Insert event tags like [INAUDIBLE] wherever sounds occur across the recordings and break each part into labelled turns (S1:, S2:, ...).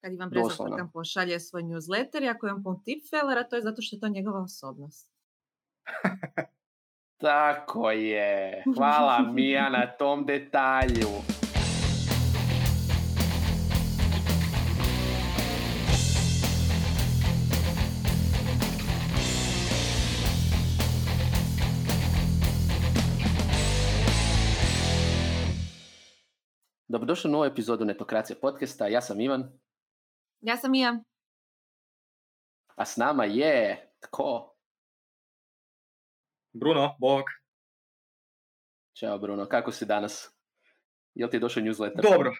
S1: kad Ivan Brezović nam pošalje svoj newsletter i ako je on pun tipfelera, to je zato što je to njegova osobnost. [LAUGHS]
S2: Tako je. Hvala Mija na [LAUGHS] tom detalju. Dobrodošli u novu epizodu Netokracije podcasta. Ja sam Ivan.
S1: Ja sam Ija.
S2: A s nama je... Tko?
S3: Bruno, bog.
S2: Ćao Bruno, kako si danas? Jel ti je došao newsletter?
S3: Dobro.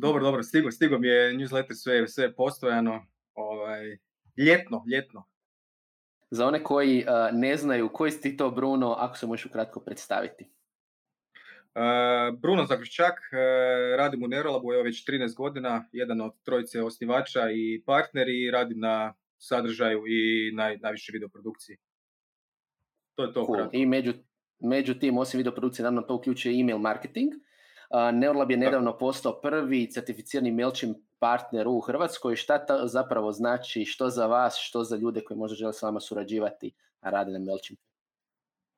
S3: Dobro, dobro, stigo, stigo mi je newsletter sve, sve postojano. Ovaj, ljetno, ljetno.
S2: Za one koji uh, ne znaju koji si ti to Bruno, ako se možeš ukratko predstaviti.
S3: Uh, Bruno Zagrščak, uh, radim u Neurolabu evo već 13 godina, jedan od trojice osnivača i partner i radim na sadržaju i naj, najviše videoprodukciji. To je to
S2: cool. I među, među tim, osim videoprodukcije, naravno to uključuje email marketing. Neurolab je nedavno postao prvi certificirani MailChimp partner u Hrvatskoj. Šta to zapravo znači, što za vas, što za ljude koji možda žele s vama surađivati, a rade na MailChimpu?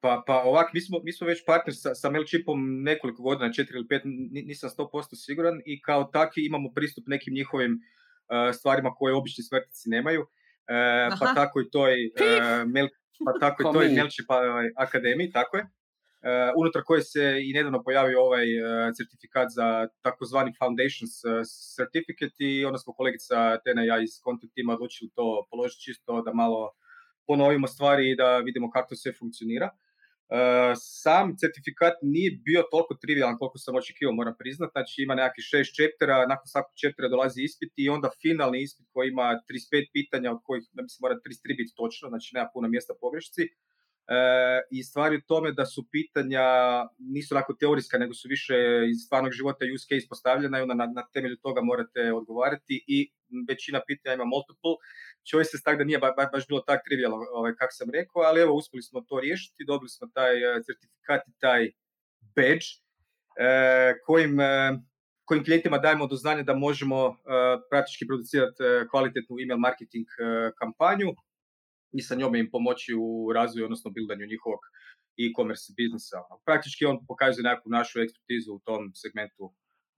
S3: Pa, pa ovak, mi smo, mi smo već partner sa, sa MailChimpom nekoliko godina, četiri ili pet, nisam 100% siguran i kao takvi imamo pristup nekim njihovim uh, stvarima koje obični smrtnici nemaju. Uh, pa tako i toj uh, mail, pa tako i toj MailChimp akademiji, tako je. Uh, unutar koje se i nedavno pojavio ovaj uh, certifikat za takozvani Foundations uh, Certificate i onda smo kolegica Tena i ja iz Content tima odlučili to položiti čisto da malo ponovimo stvari i da vidimo kako to sve funkcionira. Uh, sam certifikat nije bio toliko trivialan koliko sam očekivao, moram priznat. Znači ima nekakvih šest čeptera, nakon svakog čeptera dolazi ispit i onda finalni ispit koji ima 35 pitanja od kojih, da mislim, mora 33 biti točno, znači nema puno mjesta pogrešci. E, I stvari u tome da su pitanja nisu onako teorijska, nego su više iz stvarnog života use case postavljena i onda na, na temelju toga morate odgovarati i većina pitanja ima multiple choices, tako da nije ba, ba, baš bilo tak trivialno ovaj, kako sam rekao, ali evo uspjeli smo to riješiti, dobili smo taj uh, certifikat i taj badge uh, kojim, uh, kojim klijentima dajemo do znanja da možemo uh, praktički producirati kvalitetnu email marketing kampanju i sa njome im pomoći u razvoju, odnosno bildanju njihovog e-commerce biznisa. Praktički on pokazuje nekakvu našu ekspertizu u tom segmentu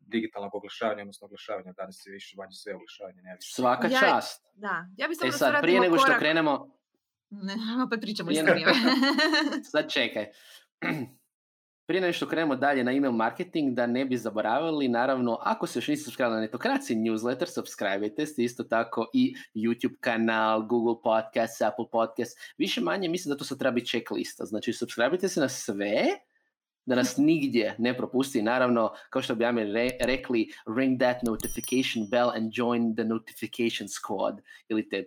S3: digitalnog oglašavanja, odnosno oglašavanja, danas je više manje sve oglašavanje. Ne
S2: Svaka ja, čast.
S1: Da, ja bih samo
S2: e sad, prije nego što krenemo...
S1: Ne, [LAUGHS] opet pričamo istorije. [LAUGHS]
S2: sad čekaj. [CLEARS THROAT] Prije nego što krenemo dalje na email marketing, da ne bi zaboravili, naravno, ako se još niste subscribe na Netokraci newsletter, subscribe se, isto tako i YouTube kanal, Google Podcast, Apple Podcast, više manje mislim da to sad treba biti checklista, znači subscribe se na sve, da nas nigdje ne propusti. Naravno, kao što bi ja re, rekli, ring that notification bell and join the notification squad ili te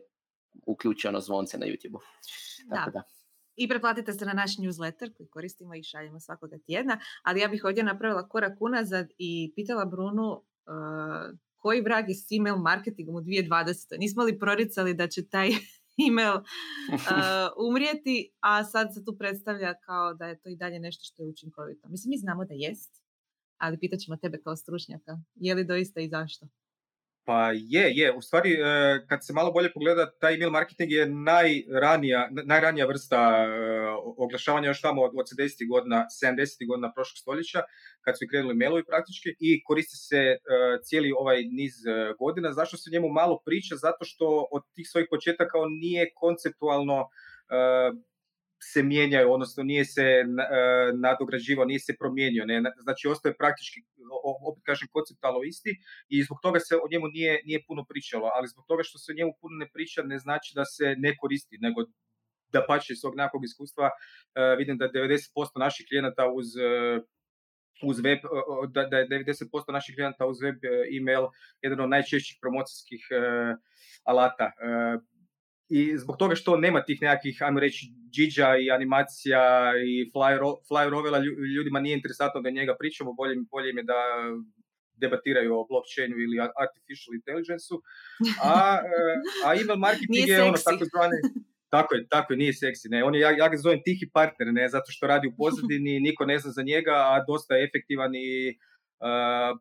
S2: uključi ono zvonce na YouTube-u.
S1: Tako da. da. I pretplatite se na naš newsletter koji koristimo i šaljemo svakoga tjedna, ali ja bih ovdje napravila korak unazad i pitala Brunu uh, koji vrag je s email marketingom u 2020. Nismo li proricali da će taj email [LAUGHS] uh, umrijeti, a sad se tu predstavlja kao da je to i dalje nešto što je učinkovito. Mislim, mi znamo da jest, ali pitat ćemo tebe kao stručnjaka, je li doista i zašto?
S3: Pa je, je. U stvari, e, kad se malo bolje pogleda, taj email marketing je najranija, najranija vrsta e, oglašavanja još tamo od 70. godina, 70. godina prošlog stoljeća, kad su krenuli mailovi praktički i koristi se e, cijeli ovaj niz godina. Zašto se njemu malo priča? Zato što od tih svojih početaka on nije konceptualno se mijenjaju, odnosno nije se e, nadograđivao, nije se promijenio. Ne? Znači, ostaje praktički, opet kažem, konceptualno isti i zbog toga se o njemu nije, nije puno pričalo, ali zbog toga što se o njemu puno ne priča ne znači da se ne koristi, nego da pače svog nekog iskustva uh, vidim da 90% naših klijenata uz uh, uz web, da, da je 90% naših klijenata uz web email jedan od najčešćih promocijskih alata. I zbog toga što nema tih nekakvih, ajmo reći, džiđa i animacija i flyer, ovela, ljudima nije interesantno da njega pričamo, bolje, bolje im je da debatiraju o blockchainu ili artificial intelligence a, e, a email marketing je ono tako zvane, tako je, tako je, nije seksi, ne, on je, ja, ja ga zovem tihi partner, ne, zato što radi u pozadini, niko ne zna za njega, a dosta je efektivan i uh,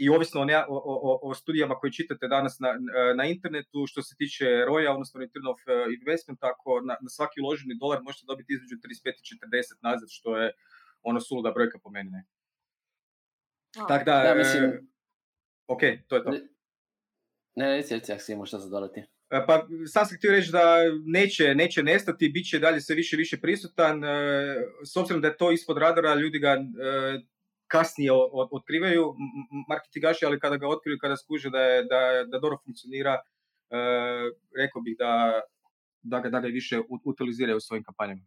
S3: i ovisno o, o, o, studijama koje čitate danas na, na internetu, što se tiče roja, odnosno return of investment, tako na, na svaki uloženi dolar možete dobiti između 35 i 40 nazad, što je ono suluda brojka po meni. Ne? Tako da, da mislim... ok, to je to.
S2: Ne, ne, reci, reci, ako si imao šta zadodati.
S3: E, pa sam sam htio reći da neće, neće nestati, bit će dalje sve više više prisutan. E, s obzirom da je to ispod radara, ljudi ga kasnije otkrivaju marketingaši, ali kada ga otkriju, kada skuže da, je, da, da dobro funkcionira, rekao bih da, da, ga, da ga više utiliziraju u svojim kampanjama.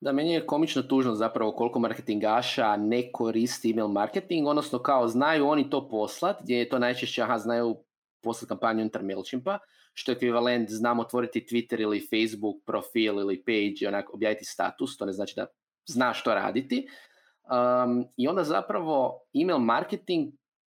S2: Da, meni je komično tužno zapravo koliko marketingaša ne koristi email marketing, odnosno kao znaju oni to poslat, gdje je to najčešće, aha, znaju poslati kampanju unutar MailChimpa, što je ekvivalent, znam otvoriti Twitter ili Facebook profil ili page i onak objaviti status, to ne znači da zna što raditi. Um, I onda zapravo email marketing,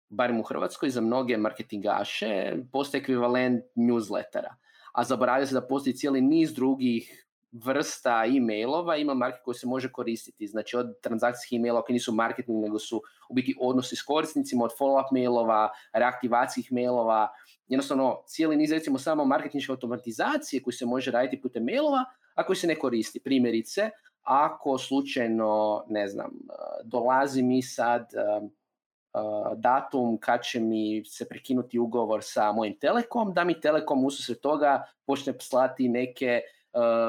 S2: barem u Hrvatskoj, za mnoge marketingaše postaje ekvivalent newslettera. A zaboravlja se da postoji cijeli niz drugih vrsta e-mailova, email marketing koji se može koristiti. Znači od transakcijskih e-mailova koji nisu marketing, nego su u biti odnosi s korisnicima, od follow-up mailova, reaktivacijskih mailova, jednostavno cijeli niz recimo samo marketinške automatizacije koji se može raditi putem mailova, a koji se ne koristi. Primjerice, ako slučajno, ne znam, dolazi mi sad datum kad će mi se prekinuti ugovor sa mojim Telekom, da mi Telekom ususred toga počne slati neke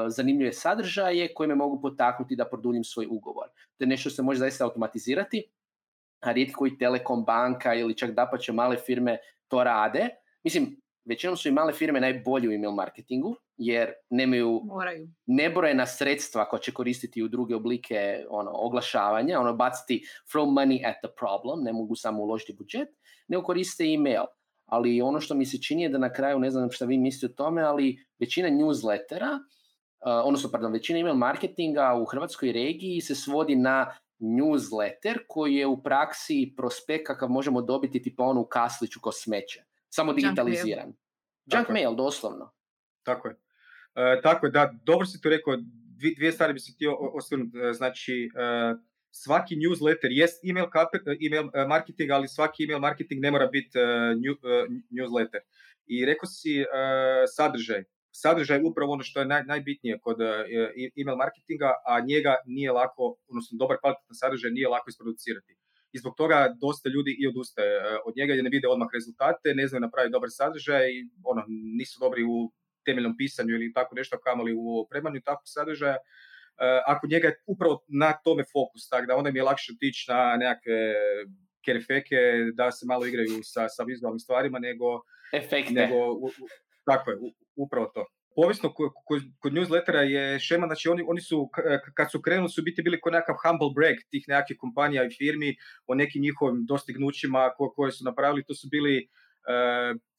S2: zanimljive sadržaje koje me mogu potaknuti da produljim svoj ugovor. To je nešto se može zaista automatizirati, a rijetko koji Telekom banka ili čak dapače male firme to rade, Mislim, većinom su i male firme najbolji u email marketingu, jer nemaju
S1: Moraju.
S2: nebrojena sredstva koja će koristiti u druge oblike ono, oglašavanja, ono baciti throw money at the problem, ne mogu samo uložiti budžet, nego koriste email. Ali ono što mi se čini je da na kraju, ne znam šta vi mislite o tome, ali većina newslettera, uh, odnosno, pardon, većina email marketinga u hrvatskoj regiji se svodi na newsletter koji je u praksi prospekt kakav možemo dobiti tipa onu kasliću ko smeće samo digitaliziran. Junk mail, mail doslovno.
S3: Tako je. E, tako da, dobro si to rekao, dvije stvari bi se htio osvrnuti. E, znači, e, svaki newsletter jest email, email marketing, ali svaki email marketing ne mora biti newsletter. I rekao si sadržaj. Sadržaj je upravo ono što je naj, najbitnije kod email marketinga, a njega nije lako, odnosno dobar kvalitetan sadržaj nije lako isproducirati i zbog toga dosta ljudi i odustaje od njega jer ne vide odmah rezultate, ne znaju napraviti dobar sadržaj ono, nisu dobri u temeljnom pisanju ili tako nešto, kamoli u opremanju takvog sadržaja. E, ako njega je upravo na tome fokus, tako da onda mi je lakše otići na nekakve kerefeke da se malo igraju sa, sa vizualnim stvarima nego...
S2: Efekte.
S3: Nego, tako je, upravo to povisno kod, kod newslettera je šema, znači oni, oni su, kad su krenuli su biti bili kao nekakav humble brag tih nekakvih kompanija i firmi o nekim njihovim dostignućima koje su napravili, to su bili uh,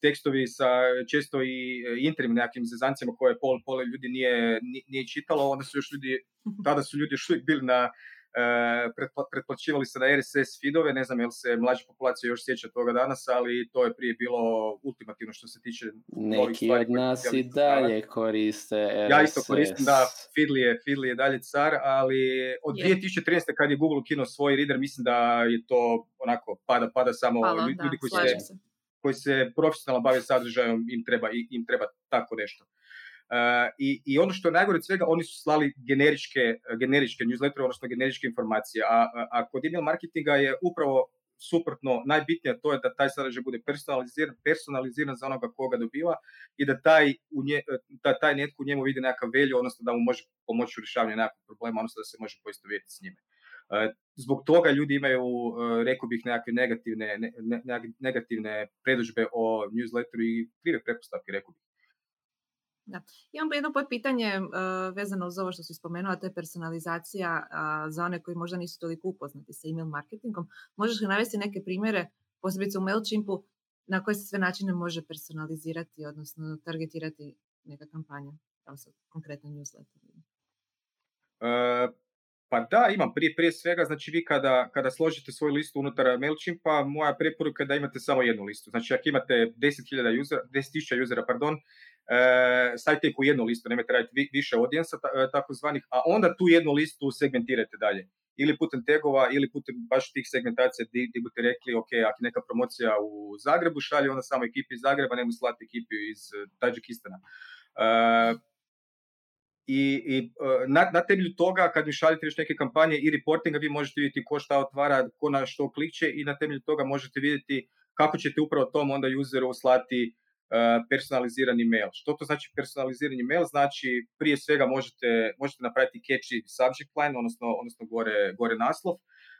S3: tekstovi sa često i e, interim nekakvim zezancima koje pol, pol ljudi nije, nije čitalo, onda su još ljudi, [LAUGHS] tada su ljudi još uvijek bili na E, pretplaćivali se na RSS feedove, ne znam jel se mlađa populacija još sjeća toga danas, ali to je prije bilo ultimativno što se tiče
S2: Neki od nas i dalje koriste RSS.
S3: Ja isto koristim, da, Feedly je, Feedly je dalje car, ali od je. 2013. kad je Google ukinuo svoj reader, mislim da je to onako pada, pada samo
S1: Hvala, ljudi
S3: koji se, se, koji se profesionalno bave sadržajom, im treba, im treba tako nešto. Uh, i, I ono što je najgore od svega, oni su slali generičke, generičke newslettere, odnosno generičke informacije. A, a, a kod email marketinga je upravo suprotno, najbitnije to je da taj sadržaj bude personaliziran, personaliziran za onoga koga dobiva i da taj, u nje, da taj netko u njemu vidi nekakav velju, odnosno da mu može pomoći u rješavanju nekakvog problema, odnosno da se može poistovjetiti s njime. Uh, zbog toga ljudi imaju, uh, rekao bih, nekakve negativne, ne, negativne predođbe o newsletteru i krive pretpostavke, rekao bih.
S1: Da. Imam jedno pitanje uh, vezano uz ovo što si spomenula, to je personalizacija uh, za one koji možda nisu toliko upoznati sa email marketingom. Možeš li navesti neke primjere, posebice u MailChimpu, na koje se sve načine može personalizirati, odnosno targetirati neka kampanja, kao sa konkretno newsletter?
S3: Uh, pa da, imam. Prije, prije svega, znači vi kada, kada složite svoju listu unutar MailChimpa, moja preporuka je da imate samo jednu listu. Znači, ako imate 10.000 usera, 10.000 usera, pardon, e, stavite ih u jednu listu, nemojte raditi više audijensa e, takozvanih, a onda tu jednu listu segmentirate dalje. ili putem tegova ili putem baš tih segmentacija gdje, gdje budete rekli, ok, ako je neka promocija u Zagrebu, šalje onda samo ekipi iz Zagreba, nemoj slati ekipi iz Tadžikistana. Uh, i, i e, na, na temelju toga kad mi šaljete još neke kampanje i reportinga vi možete vidjeti ko šta otvara, ko na što klikće i na temelju toga možete vidjeti kako ćete upravo tom onda useru slati uh, personalizirani mail. Što to znači personalizirani mail? Znači prije svega možete, možete napraviti catchy subject line, odnosno, odnosno gore, gore naslov.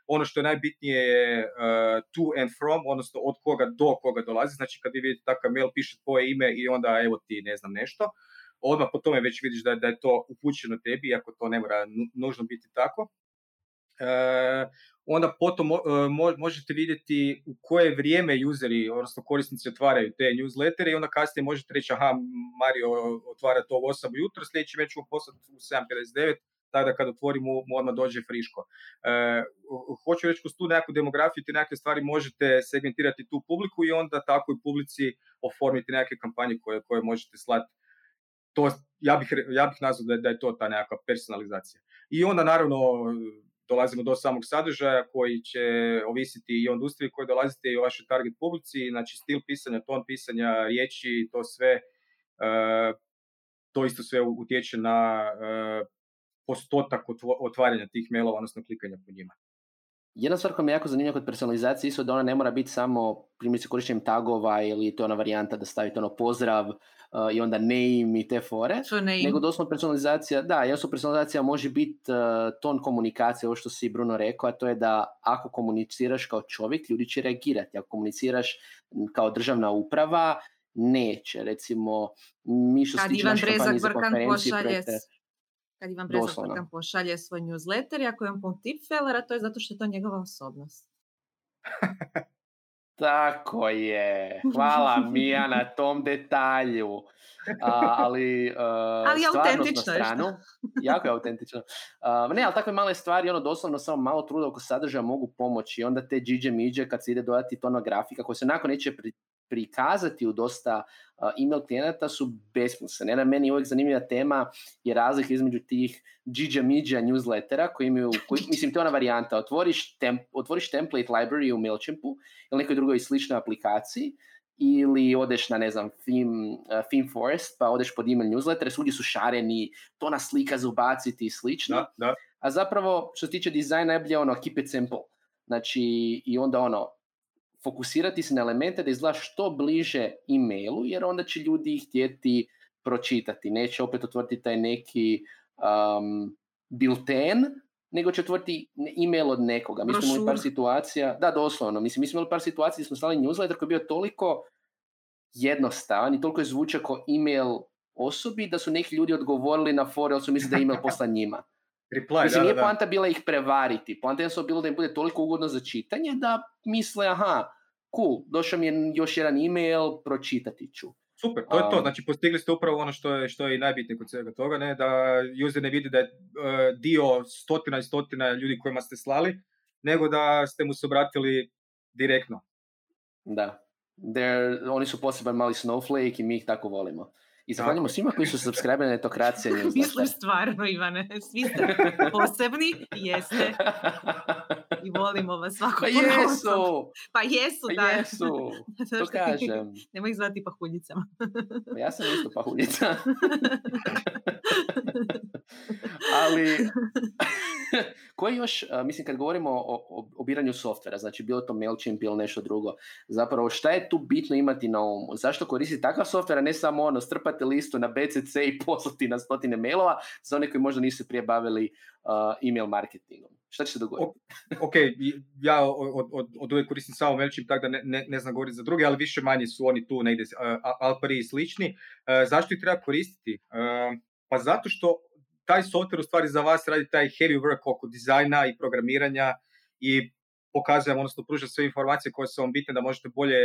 S3: Ono što je najbitnije je uh, to and from, odnosno od koga do koga dolazi. Znači kad vi vidite takav mail, piše tvoje ime i onda evo ti ne znam nešto odmah po tome već vidiš da, da je to upućeno tebi, iako to ne mora nužno biti tako. E, onda potom e, možete vidjeti u koje vrijeme useri, odnosno korisnici otvaraju te newslettere i onda kasnije možete reći aha, Mario otvara to u 8 jutro, sljedeći već ću poslati u 7.59, tada kad otvorim mu, odmah dođe friško. E, hoću reći kroz tu nekakvu demografiju, te nekakve stvari možete segmentirati tu publiku i onda tako i publici oformiti neke kampanje koje, koje možete slati to, ja bih, ja bih nazvao da je, da je to ta nekakva personalizacija. I onda naravno dolazimo do samog sadržaja koji će ovisiti i o industriji koje dolazite i o vašoj target publici, znači stil pisanja, ton pisanja, riječi, to sve, e, to isto sve utječe na e, postotak otvaranja tih mailova, odnosno klikanja po njima.
S2: Jedna stvar koja mi je jako zanimljiva kod personalizacije isto da ona ne mora biti samo primjerice korištenjem tagova ili to je ona varijanta da stavite ono pozdrav i onda name i te fore. Nego doslovno personalizacija, da, jednostavno personalizacija može biti uh, ton komunikacije, ovo što si Bruno rekao, a to je da ako komuniciraš kao čovjek, ljudi će reagirati. Ako komuniciraš kao državna uprava, neće. Recimo, mi što se tiče naše kampanje za konferencije, projekte,
S1: kad Ivan Brezak pošalje svoj newsletter i ako je on pun tipfelera, to je zato što je to njegova osobnost. [LAUGHS]
S2: Tako je. [LAUGHS] Hvala Mija na tom detalju. ali, uh, [LAUGHS]
S1: ali autentično stranu,
S2: jako je autentično. Uh, ne, ali takve male stvari, ono doslovno samo malo truda oko sadržaja mogu pomoći. Onda te džiđe miđe kad se ide dodati tono grafika koje se nakon neće prikazati u dosta email klijenata su besmislene. Na meni je uvijek zanimljiva tema je razlika između tih džiđa miđa newslettera koji imaju, koji, [LAUGHS] mislim to je ona varijanta, otvoriš, temp, otvoriš template library u MailChimpu ili nekoj drugoj sličnoj aplikaciji ili odeš na, ne znam, theme, uh, theme Forest, pa odeš pod email newsletter, svugdje su šareni, to na slika za ubaciti i slično.
S3: Da, da.
S2: A zapravo, što se tiče dizajna, je ono, keep it simple. Znači, i onda ono, fokusirati se na elemente da izgleda što bliže e-mailu, jer onda će ljudi htjeti pročitati. Neće opet otvoriti taj neki um, bilten, nego će otvoriti e-mail od nekoga. Mi smo imali par situacija, da doslovno, mislim, mi smo imali par situacija gdje smo slali newsletter koji je bio toliko jednostavan i toliko je zvučao kao e-mail osobi da su neki ljudi odgovorili na fore, ali su mislili da je e-mail poslan njima. [LAUGHS]
S3: Reply,
S2: Mislim, nije poanta bila ih prevariti. Poanta je bilo da im bude toliko ugodno za čitanje da misle, aha, cool, došao mi je još jedan email, pročitati ću.
S3: Super, to je to. Znači, postigli ste upravo ono što je, što je i najbitnije kod svega toga, ne? da user ne vidi da je uh, dio stotina i stotina ljudi kojima ste slali, nego da ste mu se obratili direktno.
S2: Da. They're, oni su poseban mali snowflake i mi ih tako volimo. I zahvaljujemo svima koji su subscribe na Netokracija [LAUGHS]
S1: Mislim stvarno, Ivane, svi ste posebni, jeste. I volimo vas svako
S2: Pa jesu!
S1: Pa jesu,
S2: pa
S1: da.
S2: jesu, [LAUGHS] to kažem.
S1: Nemoj ih zvati pahuljicama. [LAUGHS]
S2: pa ja sam isto pahuljica. Ali, koji još, mislim kad govorimo o, o, o biranju softvera, znači bilo to MailChimp ili nešto drugo, zapravo šta je tu bitno imati na umu? Zašto koristiti takav softver, a ne samo ono, strpati listu na BCC i [LAUGHS] poslati na stotine mailova za one koji možda nisu prije bavili uh, email marketingom? Šta će se dogoditi?
S3: ok, ja od, od, od uvijek koristim samo MailChimp, tako da ne, ne, ne znam govoriti za druge, ali više manje su oni tu negdje uh, Alpari i slični. Uh, zašto ih treba koristiti? Uh, pa zato što taj software u stvari za vas radi taj heavy work oko dizajna i programiranja i pokazujemo, odnosno pruža sve informacije koje su vam bitne da možete bolje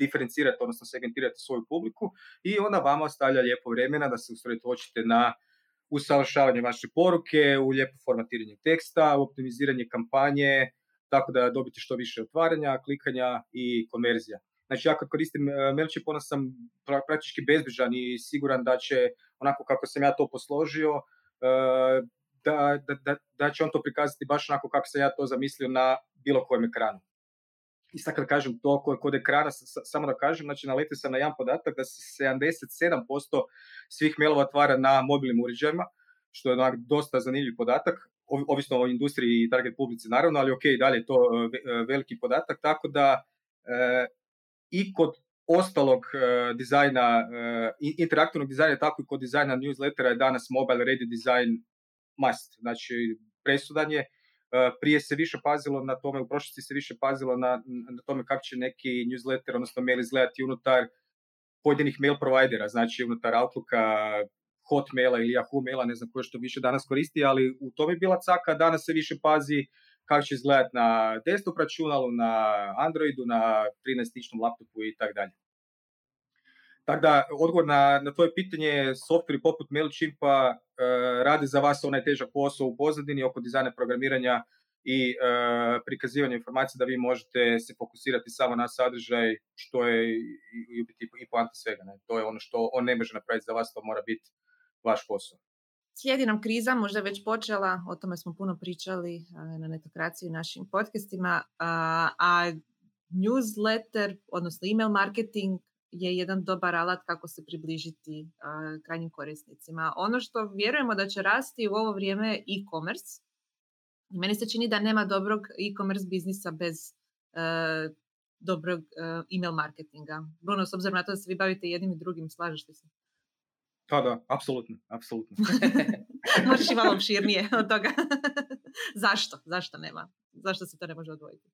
S3: e, diferencirati, odnosno segmentirati svoju publiku i ona vama ostavlja lijepo vremena da se usredotočite na usavršavanje vaše poruke, u lijepo formatiranje teksta, u optimiziranje kampanje, tako da dobite što više otvaranja, klikanja i konverzija. Znači ja kad koristim e, MailChimp, onda sam praktički bezbrižan i siguran da će onako kako sam ja to posložio, e, da, da, da, će on to prikazati baš onako kako sam ja to zamislio na bilo kojem ekranu. I sad kad kažem to kod ekrana, samo da kažem, znači naletio sam na jedan podatak da se 77% svih mailova otvara na mobilnim uređajima, što je onak dosta zanimljiv podatak, ovisno o industriji i target publici naravno, ali ok, dalje je to e, e, veliki podatak, tako da e, i kod ostalog e, dizajna, e, interaktivnog dizajna, tako i kod dizajna newslettera je danas mobile ready design must, znači presudan je. Prije se više pazilo na tome, u prošlosti se više pazilo na, na tome kako će neki newsletter, odnosno mail izgledati unutar pojedinih mail providera, znači unutar Outlooka, Hotmaila ili Yahoo maila, ne znam koje što više danas koristi, ali u tome je bila caka, danas se više pazi kako će izgledati na desktop računalu, na Androidu, na 13-tičnom laptopu i tako dalje. Tako da, odgovor na, na tvoje pitanje, softveri poput MailChimpa e, radi za vas onaj težak posao u pozadini oko dizajna programiranja i e, prikazivanja informacija da vi možete se fokusirati samo na sadržaj, što je i, i, i poanta svega. Ne? To je ono što on ne može napraviti za vas, to mora biti vaš posao.
S1: Slijedi nam kriza, možda već počela, o tome smo puno pričali na netokraciji u našim podcastima, a newsletter, odnosno email marketing je jedan dobar alat kako se približiti krajnjim korisnicima. Ono što vjerujemo da će rasti u ovo vrijeme je e-commerce. I meni se čini da nema dobrog e-commerce biznisa bez dobrog email marketinga. Bruno, s obzirom na to da se vi bavite jednim i drugim, slažeš se?
S3: Pa da, apsolutno, apsolutno. [LAUGHS]
S1: Možeš i malo [LAUGHS] opširnije od toga. [LAUGHS] Zašto? Zašto nema? Zašto se to ne može odvojiti?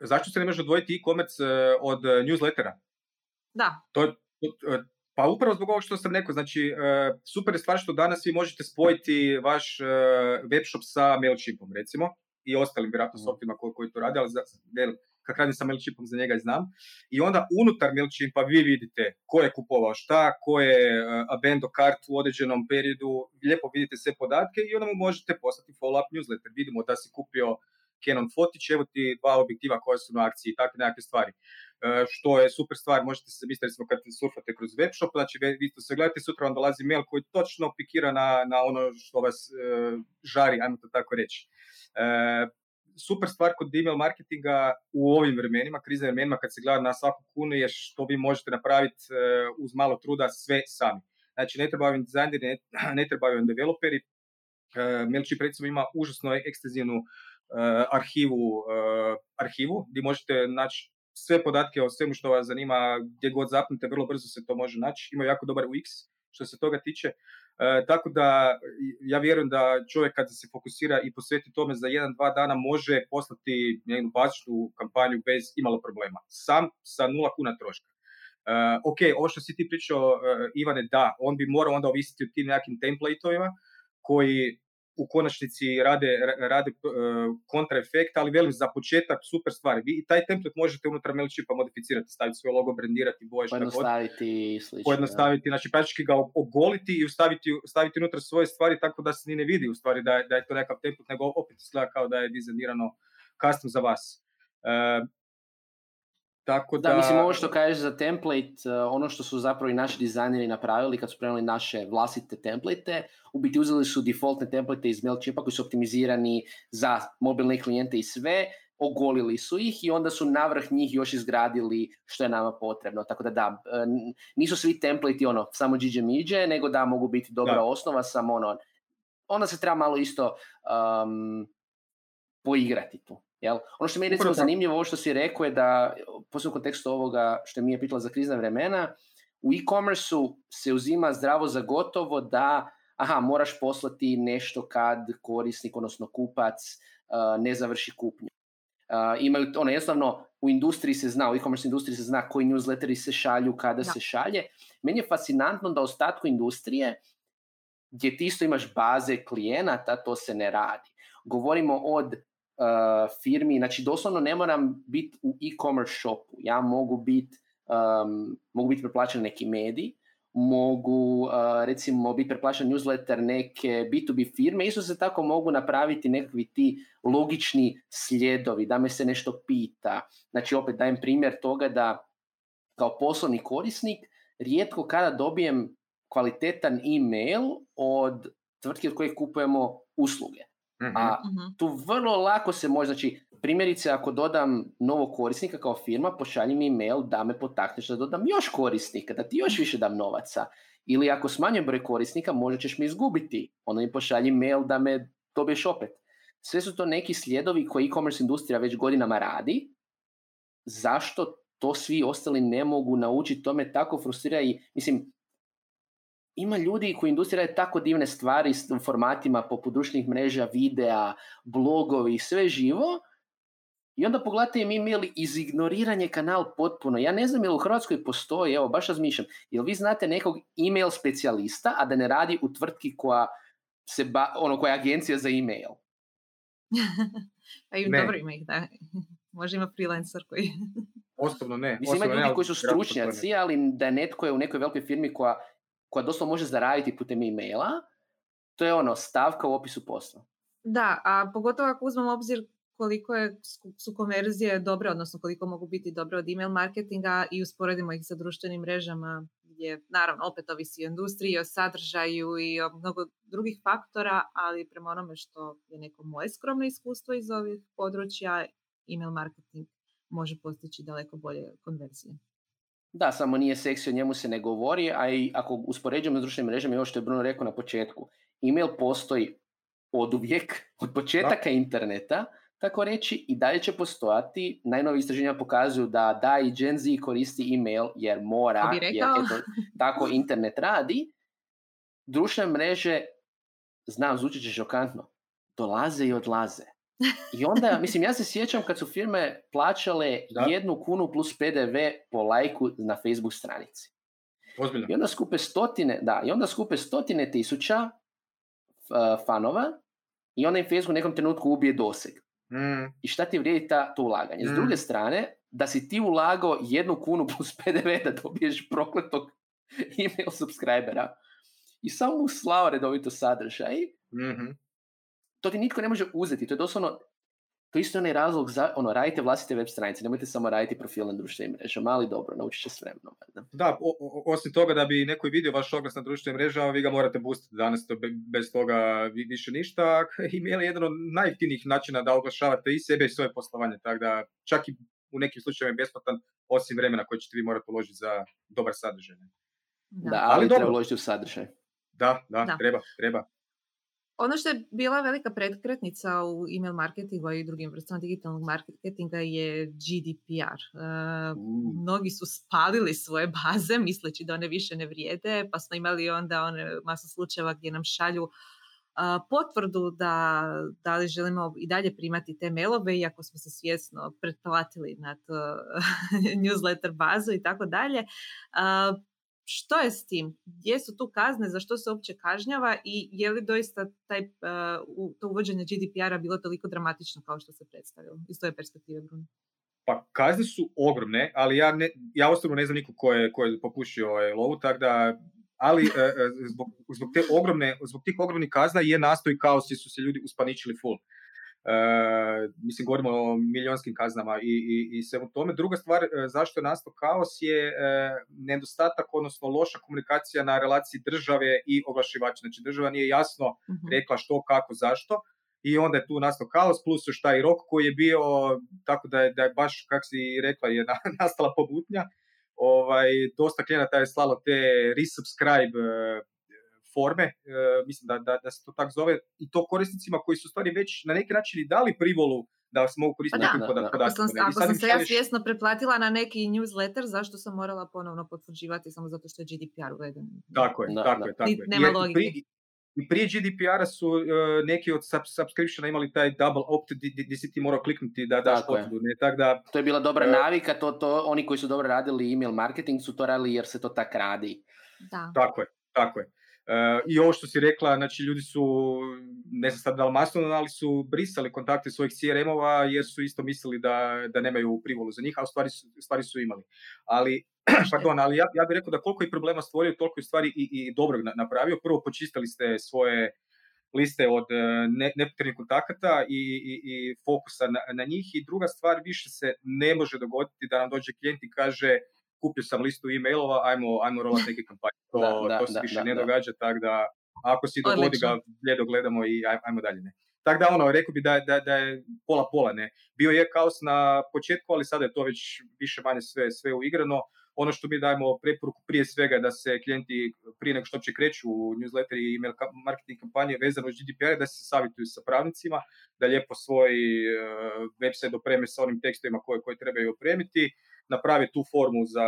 S3: Zašto se ne može odvojiti e-commerce e, od newslettera?
S1: Da.
S3: To, e, pa upravo zbog ovog što sam rekao, znači super je stvar što danas vi možete spojiti vaš web shop sa MailChimpom recimo i ostalim vjerojatno mhm. softima koji, koji to rade, ali za, kak radim sa MailChimpom, za njega i znam. I onda unutar MailChimpa vi vidite ko je kupovao šta, ko je uh, abendo kart u određenom periodu, lijepo vidite sve podatke i onda mu možete poslati follow-up newsletter. Vidimo da si kupio Canon fotić, evo ti dva objektiva koja su na akciji i takve nekakve stvari. Uh, što je super stvar, možete se zamisliti recimo kad surfate kroz webshop, znači vi to sve gledate, sutra vam dolazi mail koji točno pikira na, na ono što vas uh, žari, ajmo to tako reći. Uh, super stvar kod email marketinga u ovim vremenima, kriznim vremenima kad se gleda na svaku kunu je što vi možete napraviti e, uz malo truda sve sami. Znači ne trebaju vam dizajneri, ne, ne trebaju developeri. MailChimp recimo ima užasno ekstenzivnu arhivu, arhivu gdje možete naći sve podatke o svemu što vas zanima, gdje god zapnete, vrlo brzo se to može naći. Ima jako dobar UX što se toga tiče. E, tako da ja vjerujem da čovjek kad se fokusira i posveti tome za jedan, dva dana može poslati jednu bazičnu kampanju bez imalo problema. Sam sa nula kuna troška. Uh, ok, ovo što si ti pričao, uh, Ivane, da, on bi morao onda ovisiti o tim nekim templateovima koji u konačnici rade, rade uh, kontraefekt, ali velim za početak super stvar. Vi i taj template možete unutar MailChimpa modificirati, staviti svoj logo, brandirati, boje,
S2: šta Pojednostaviti i slično.
S3: Pojednostaviti, znači praktički ga ogoliti i staviti, staviti unutar svoje stvari tako da se ni ne vidi u stvari da je, da je to nekakav template, nego opet izgleda kao da je dizajnirano custom za vas.
S2: Tako da... da, mislim, ovo što kažeš za template, uh, ono što su zapravo i naši dizajneri napravili kad su prenali naše vlastite template, u biti uzeli su defaultne template iz MailChimpa koji su optimizirani za mobilne klijente i sve, ogolili su ih i onda su navrh njih još izgradili što je nama potrebno. Tako da da, uh, nisu svi template ono, samo džiđe miđe, nego da mogu biti dobra da. osnova, samo ono, onda se treba malo isto um, poigrati tu. Jel? Ono što mi je recimo zanimljivo, ovo što si rekao je da, posebno u kontekstu ovoga što mi je pitala za krizna vremena, u e-commerce se uzima zdravo za gotovo da aha, moraš poslati nešto kad korisnik, odnosno kupac, ne završi kupnju. Imaju, ono, jednostavno, u industriji se zna, u e-commerce industriji se zna koji newsletteri se šalju, kada da. se šalje. Meni je fascinantno da ostatku industrije, gdje ti isto imaš baze klijenata, to se ne radi. Govorimo od firmi, znači doslovno ne moram biti u e-commerce shopu, ja mogu biti um, mogu biti preplaćen neki medij, mogu uh, recimo biti preplaćen newsletter neke B2B firme, isto se tako mogu napraviti nekakvi ti logični sljedovi, da me se nešto pita. Znači opet dajem primjer toga da kao poslovni korisnik rijetko kada dobijem kvalitetan email od tvrtki od kojih kupujemo usluge.
S3: Mhm.
S2: A
S1: Mhm.
S2: tu vrlo lako se može, znači primjerice ako dodam novog korisnika kao firma, pošalji mi email da me potakneš da dodam još korisnika, da ti još više dam novaca. Ili ako smanjujem broj korisnika, možda ćeš me izgubiti. Onda mi pošalji mail da me dobiješ opet. Sve su to neki slijedovi koji e-commerce industrija već godinama radi. Zašto to svi ostali ne mogu naučiti? To me tako frustrira i, mislim, ima ljudi koji industrija rade tako divne stvari s formatima poput društvenih mreža, videa, blogovi, sve živo. I onda pogledajte im email izignoriranje kanal potpuno. Ja ne znam jel u Hrvatskoj postoji, evo baš razmišljam, jel vi znate nekog email specijalista, a da ne radi u tvrtki koja se ba, ono koja je agencija za email. [LAUGHS]
S1: pa i
S3: Ne.
S1: dobro ima ih, da. [LAUGHS] Može ima freelancer koji...
S3: Osobno ne.
S2: Mislim, ima
S3: osobno ne,
S2: ljudi koji su stručnjaci, ali da je netko je u nekoj velikoj firmi koja, koja doslovno može zaraditi putem emaila, to je ono stavka u opisu posla.
S1: Da, a pogotovo ako uzmemo obzir koliko je, su konverzije dobre, odnosno koliko mogu biti dobre od email marketinga i usporedimo ih sa društvenim mrežama gdje naravno opet ovisi o industriji, o sadržaju i o mnogo drugih faktora, ali prema onome što je neko moje skromno iskustvo iz ovih područja, email marketing može postići daleko bolje konverzije.
S2: Da, samo nije seksi, o njemu se ne govori, a i ako uspoređujemo s društvenim mrežama, i ovo što je Bruno rekao na početku, email postoji od uvijek, od početaka interneta, tako reći, i dalje će postojati. Najnovije istraženja pokazuju da da i Gen Z koristi email jer mora,
S1: bi
S2: jer eto, tako [LAUGHS] internet radi. Društvene mreže, znam, zvučit će šokantno, dolaze i odlaze. I onda, mislim, ja se sjećam kad su firme plaćale
S3: Da.
S2: jednu kunu plus PDV po lajku na Facebook stranici.
S3: Ozbiljno.
S2: I onda skupe stotine, da, i onda skupe stotine tisuća uh, fanova i onda im Facebook u nekom trenutku ubije doseg.
S3: Mm,
S2: I šta ti vrijedi ta, to ulaganje? S
S3: Mm.
S2: druge strane, da si ti ulagao jednu kunu plus PDV da dobiješ prokletog email subscribera i samo mu slao redovito sadržaj,
S3: mhm.
S2: To ti nitko ne može uzeti. To je doslovno, to je isto onaj razlog za, ono, radite vlastite web stranice, nemojte samo raditi profil na društvenim mrežama, ali dobro, naučit će s vremenom.
S3: Da, o- o- osim toga da bi neko vidio vaš oglas na društvenim mrežama, vi ga morate boostati danas, to be- bez toga vi- više ništa. [LAUGHS] Email je jedan od najjeftinijih načina da oglašavate i sebe i svoje poslovanje, tako da čak i u nekim slučajevima je besplatan, osim vremena koje ćete vi morati uložiti za dobar sadržaj.
S1: Da.
S2: Da,
S3: Ali
S2: ali, treba uložiti u sadržaj.
S3: Da, da,
S1: Da.
S3: treba, treba.
S1: Ono što je bila velika prekretnica u email marketingu i drugim vrstama digitalnog marketinga je GDPR. E,
S2: Mm.
S1: mnogi su spalili svoje baze misleći da one više ne vrijede, pa smo imali onda one masu slučajeva gdje nam šalju a, potvrdu da, da li želimo i dalje primati te mailove, iako smo se svjesno pretplatili na to [LAUGHS] newsletter bazu i tako dalje. Što je s tim? Gdje su tu kazne? Za što se uopće kažnjava? I je li doista taj, uh, to uvođenje GDPR-a bilo toliko dramatično kao što se predstavilo? Iz tvoje perspektive, Bruno.
S3: Pa kazne su ogromne, ali ja, ne, ja osobno ne znam niko ko je, ko je popušio ovaj lovu, tako da, ali e, e, zbog, zbog, te ogromne, zbog tih ogromnih kazna je nastao i kaos jer su se ljudi uspaničili full. E, mislim, govorimo o milionskim kaznama i, i, i svemu tome. Druga stvar, e, zašto je nastao kaos je e, nedostatak, odnosno loša komunikacija na relaciji države i oglašivača. Znači, država nije jasno
S1: Mhm.
S3: rekla što, kako, zašto. I onda je tu nastao kaos, plus još taj rok koji je bio, tako da je, da je baš, kak si rekla, je na- [LAUGHS] nastala pobutnja. Ovaj, dosta klijenata je slalo te resubscribe forme, e, mislim da, da, da se to tak zove, i to korisnicima koji su stvari već na neki način i dali privolu da se mogu koristiti
S1: Pa da.
S3: nekim
S2: Da.
S1: Ako sam,
S3: I
S1: ako sam se ja svjesno preplatila na neki newsletter, zašto sam morala ponovno potvrđivati samo zato što je GDPR uveden?
S3: Tako je,
S2: Da,
S3: tako
S2: da.
S3: je, tako je.
S1: nema
S3: i
S1: logike.
S3: pri- I prije GDPR-a su e, neki od sub- subscriptiona imali taj double opt gdje si ti morao kliknuti da daš potvrdu. Ne, tako da,
S2: To je bila dobra
S3: E.
S2: navika, to, to, oni koji su dobro radili email marketing su to radili jer se to tak radi.
S1: Da.
S3: Tako je, tako je. I ovo što si rekla, znači ljudi su, ne znam sad da li masovno, ali su brisali kontakte svojih CRM-ova jer su isto mislili da, da nemaju privolu za njih, a u stvari su, stvari su imali. Ali, [CLEARS THROAT] pardon, ali ja, ja bih rekao da koliko je problema stvorio, toliko je stvari i, i dobrog na- napravio. Prvo, počistili ste svoje liste od e, ne, nepotrebnih kontakata i, i, i fokusa na, na njih. I druga stvar, više se ne može dogoditi da nam dođe klijent i kaže kupio sam listu e-mailova, ajmo, ajmo rolati neke kampanje. [LAUGHS] To,
S2: Da, da,
S3: to se
S2: da,
S3: više
S2: da,
S3: ne
S2: da.
S3: događa, tako da ako si dogodi ga, bljedo gledamo i ajmo dalje. Ne. Tako da ono, rekao bi da, da, da je pola pola, ne. Bio je kaos na početku, ali sada je to već više manje sve, sve uigrano. Ono što mi dajemo preporuku prije svega da se klijenti prije nego što uopće kreću u newsletter i email marketing kampanje vezano uz GDPR da se savjetuju sa pravnicima, da lijepo svoj uh, website opreme sa onim tekstovima koje, koje trebaju opremiti, naprave tu formu za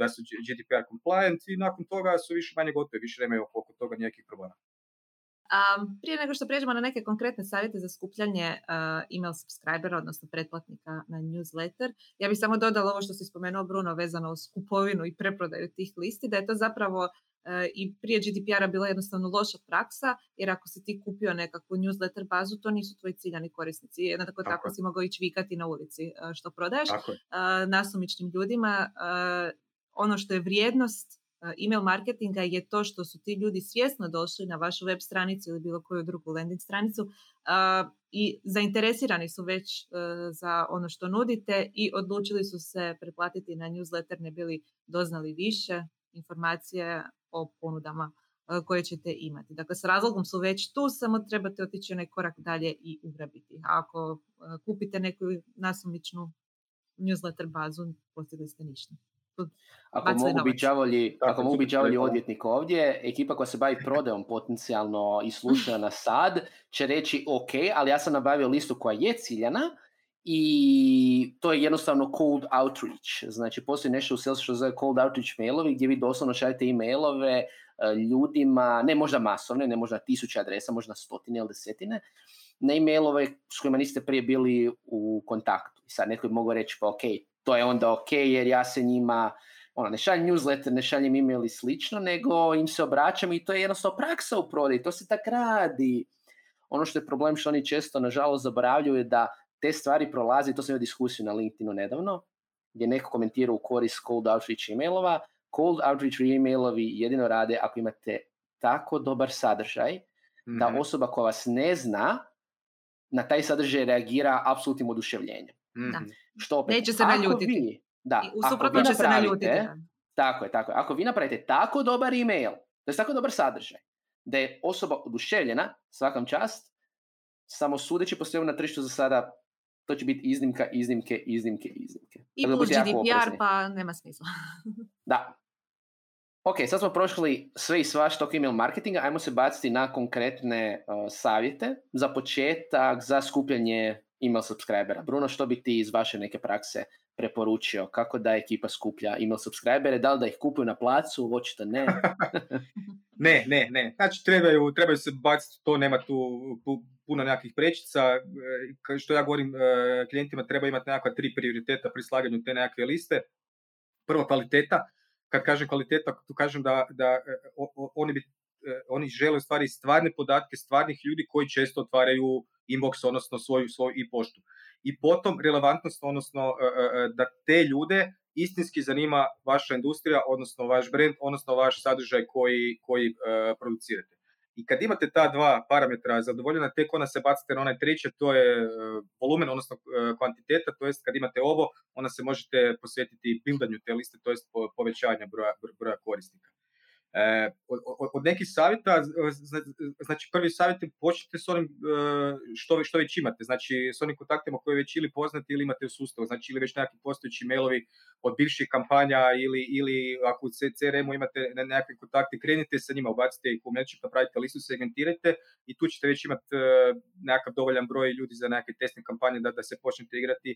S3: da su GDPR compliant i nakon toga su više manje gotovi, više nemaju oko toga nikakvih problema.
S1: Um, prije nego što pređemo na neke konkretne savjete za skupljanje uh, email subscribera, odnosno pretplatnika na newsletter, ja bih samo dodala ovo što si spomenuo Bruno vezano uz kupovinu i preprodaju tih listi, da je to zapravo i prije GDPR-a bila jednostavno loša praksa, jer ako si ti kupio nekakvu newsletter bazu, to nisu tvoji ciljani korisnici. Jednako tako, tako si mogao ići vikati na ulici uh, što prodaješ nasumičnim ljudima. Ono što je vrijednost email marketinga je to što su ti ljudi svjesno došli na vašu web stranicu ili bilo koju drugu landing stranicu i zainteresirani su već e, za ono što nudite i odlučili su se preplatiti na newsletter ne bili doznali više informacije o ponudama e, koje ćete imati. Dakle, s razlogom su već tu, samo trebate otići onaj korak dalje i ugrabiti. Ako e, kupite neku nasumičnu newsletter bazu, postigli ste ništa.
S2: Ako mogu ako mogu biti odvjetnik ovdje, ekipa koja se bavi prodajom potencijalno i sluša na sad, će reći ok, ali ja sam nabavio listu koja je ciljana i to je jednostavno cold outreach. Znači, postoji nešto u sales što zove cold outreach mailovi gdje vi doslovno šaljete e-mailove e, ljudima, ne možda masovne, ne možda tisuće adresa, možda stotine ili desetine, na e-mailove s kojima niste prije bili u kontaktu. I sad netko bi mogao reći, pa ok, to je onda ok jer ja se njima ono, ne šaljem newsletter, ne šaljem email i slično, nego im se obraćam i to je jednostavno praksa u prodaji, to se tak radi. Ono što je problem što oni često nažalost zaboravljaju je da te stvari prolazi, to sam imao diskusiju na LinkedInu nedavno, gdje neko komentira u korist cold outreach emailova. Cold outreach emailovi jedino rade ako imate tako dobar sadržaj da mhm. osoba koja vas ne zna na taj sadržaj reagira apsolutnim oduševljenjem.
S1: mm Što opet, Neće se naljutiti.
S2: Da,
S1: I suprotno će se naljutiti.
S2: Tako je, tako je. Ako vi napravite tako dobar email, to je tako dobar sadržaj, da je osoba oduševljena, svakam čast, samo sudeći po svemu na tržištu za sada, to će biti iznimka, iznimke, iznimke, iznimke.
S1: I plus GDPR, pa nema smisla. [LAUGHS]
S2: da. Ok, sad smo prošli sve i svaš tog email marketinga, ajmo se baciti na konkretne uh, savjete. Za početak, za skupljanje email subscribera. Bruno, što bi ti iz vaše neke prakse preporučio? Kako da ekipa skuplja email subscribere? Da li da ih kupuju na placu? Očito ne. [LAUGHS]
S3: ne, ne, ne. Znači trebaju, trebaju se baciti to, nema tu puno nekakvih prečica. E, što ja govorim e, klijentima, treba imati nekakva tri prioriteta pri slaganju te nekakve liste. Prvo kvaliteta. Kad kažem kvaliteta, tu kažem da, da e, oni bi oni žele u stvari stvarne podatke stvarnih ljudi koji često otvaraju inbox, odnosno svoju, svoju i poštu. I potom relevantnost, odnosno e, e, e, da te ljude istinski zanima vaša industrija, odnosno vaš brand, odnosno vaš sadržaj koji, koji producirate. I kad imate ta dva parametra zadovoljena, tek onda se bacite na onaj treće, to je volumen, odnosno kvantiteta, to jest kad imate ovo, onda se možete posvetiti buildanju te liste, to jest povećanja broja, broja korisnika. E, od, od nekih savjeta, znači prvi savjet je počnite s onim e, što, što već imate, znači s onim kontaktima koje već ili poznate ili imate u sustavu, znači ili već nekakvi postojeći mailovi od bivših kampanja ili, ili ako u CRM-u imate nekakve kontakte, krenite sa njima, ubacite ih u Mailchimp, napravite listu, segmentirajte i tu ćete već imati e, nekakav dovoljan broj ljudi za neke testne kampanje da, da se počnete igrati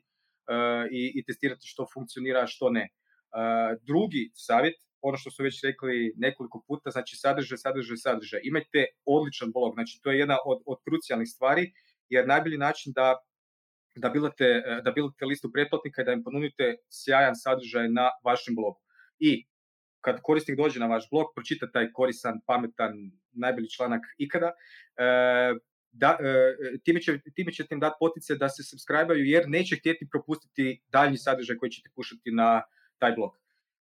S3: i, i testirati što funkcionira, što ne. drugi savjet ono što su već rekli nekoliko puta, znači sadržaj, sadržaj, sadržaj. Imajte odličan blog, znači to je jedna od, od krucijalnih stvari, jer najbolji način da da bilate, da bilate listu pretplatnika i da im ponudite sjajan sadržaj na vašem blogu. I kad korisnik dođe na vaš blog, pročita taj korisan, pametan, najbolji članak ikada, e, da, e, time, će, time ćete im dati potice da se subscribe jer neće htjeti propustiti daljnji sadržaj koji ćete pušati na taj blog.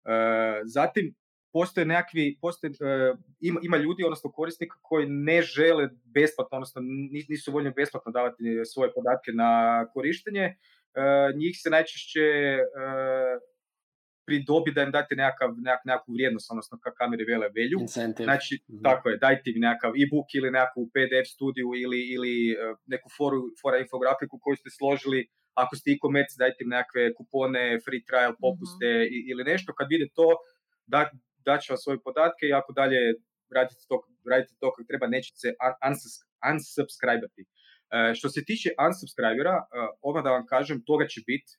S3: E, zatim, postoje nekakvi, postoje, e, ima, ima ljudi, odnosno korisnika koji ne žele besplatno, odnosno nisu voljni besplatno davati svoje podatke na korištenje. E, njih se najčešće pridobi da im date nekakav, nekak, nekakvu vrijednost, odnosno kako kamere vele velju.
S2: Incentive.
S3: Znači,
S2: Mhm.
S3: tako je, dajte im nekakav e-book ili nekakvu PDF studiju ili, ili eh, neku foru, fora infografiku koju ste složili. Ako ste e-commerce, dajte im nekakve kupone, free trial, popuste i- ili nešto. Kad vide to, da, daće vam svoje podatke i ako dalje radite to, radite to kako treba, nećete se un- unsus- unsubscribati. E, što se tiče unsubscribera, e, odmah da vam kažem, toga će biti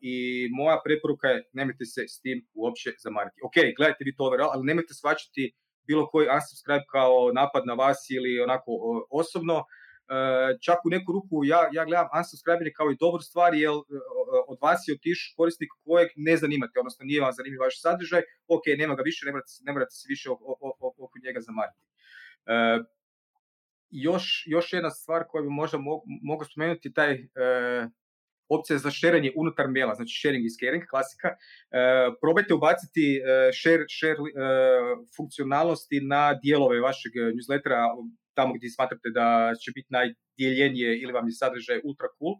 S3: i moja preporuka je nemojte se s tim uopće zamariti. Ok, gledajte vi to overall, ali nemojte shvaćati bilo koji unsubscribe kao napad na vas ili onako osobno. E, čak u neku ruku ja, ja gledam unsubscribing kao i dobru stvar, jer e, od vas je otišao korisnik kojeg ne zanimate, odnosno nije vam zanimljiv vaš sadržaj, ok, nema ga više, ne morate, ne morate se više oko, oko njega zamariti. Još, još jedna stvar koju bi možda mogu spomenuti, taj e, opcija za šeranje unutar maila, znači sharing is caring, klasika. E, probajte ubaciti e, share, share e, funkcionalnosti na dijelove vašeg newslettera, tamo gdje smatrate da će biti najdjeljenije ili vam je sadržaj ultra cool.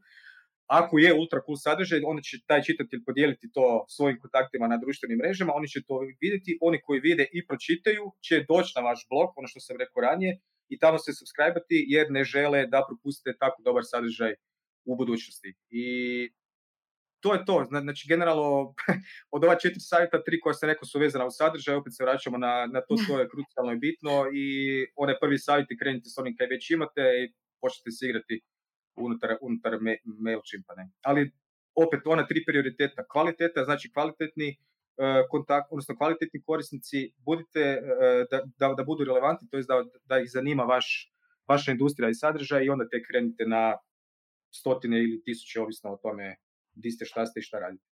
S3: Ako je ultra cool sadržaj, onda će taj čitatelj podijeliti to svojim kontaktima na društvenim mrežama, oni će to vidjeti, oni koji vide i pročitaju će doći na vaš blog, ono što sam rekao ranije, i tamo se subscribe jer ne žele da propustite tako dobar sadržaj u budućnosti. I to je to. Znači, generalno, [LAUGHS] od ova četiri savjeta, tri koja sam rekao su vezana u sadržaj, opet se vraćamo na, na to što je [LAUGHS] krucijalno i bitno i one prvi savjeti krenite s onim kaj već imate i počnete se igrati unutar, unutar me, MailChimpa. Ne? Ali opet ona tri prioriteta. Kvaliteta, znači kvalitetni kontakt, odnosno kvalitetni korisnici, budite uh, da, da, da, budu relevantni, to je da, da ih zanima vaš, vaša industrija i sadržaj i onda te krenite na stotine ili tisuće, ovisno o tome di ste, šta ste i šta radite.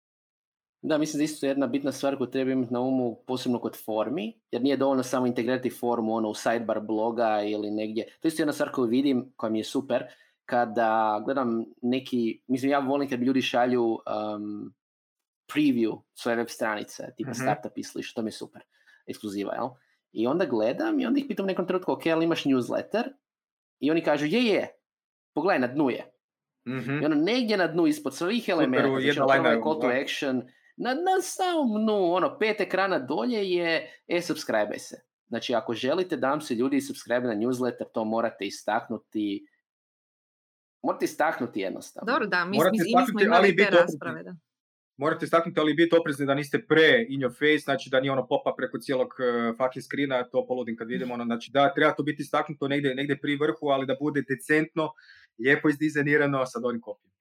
S2: Da, mislim da isto jedna bitna stvar koju treba imati na umu, posebno kod formi, jer nije dovoljno samo integrirati formu ono, u sidebar bloga ili negdje. To je jedna stvar koju vidim, koja mi je super, kada gledam neki, mislim ja volim kad ljudi šalju um, preview svoje web stranice, tipa
S3: Mhm.
S2: startup i slično, to mi je super, ekskluziva, jel? I onda gledam i onda ih pitam u nekom trenutku, ok, ali imaš newsletter? I oni kažu, je, je, pogledaj, na dnu je.
S3: Mhm.
S2: I ono negdje na dnu ispod svih
S3: u
S2: znači ono call to action, na, na samom dnu, ono, pet ekrana dolje je e, subscribe se. Znači, ako želite da vam se ljudi subscribe na newsletter, to morate istaknuti morate istaknuti jednostavno.
S1: Dobro, da, mi,
S3: Morate
S1: mi, mi smo
S3: ali
S1: imali te rasprave, da.
S3: Morate istaknuti, ali biti oprezni da niste pre in your face, znači da nije ono popa preko cijelog uh, fucking screena, to poludim kad vidimo ono, znači da, treba to biti istaknuto negdje, negdje pri vrhu, ali da bude decentno, lijepo izdizajnirano sa onim kopijom.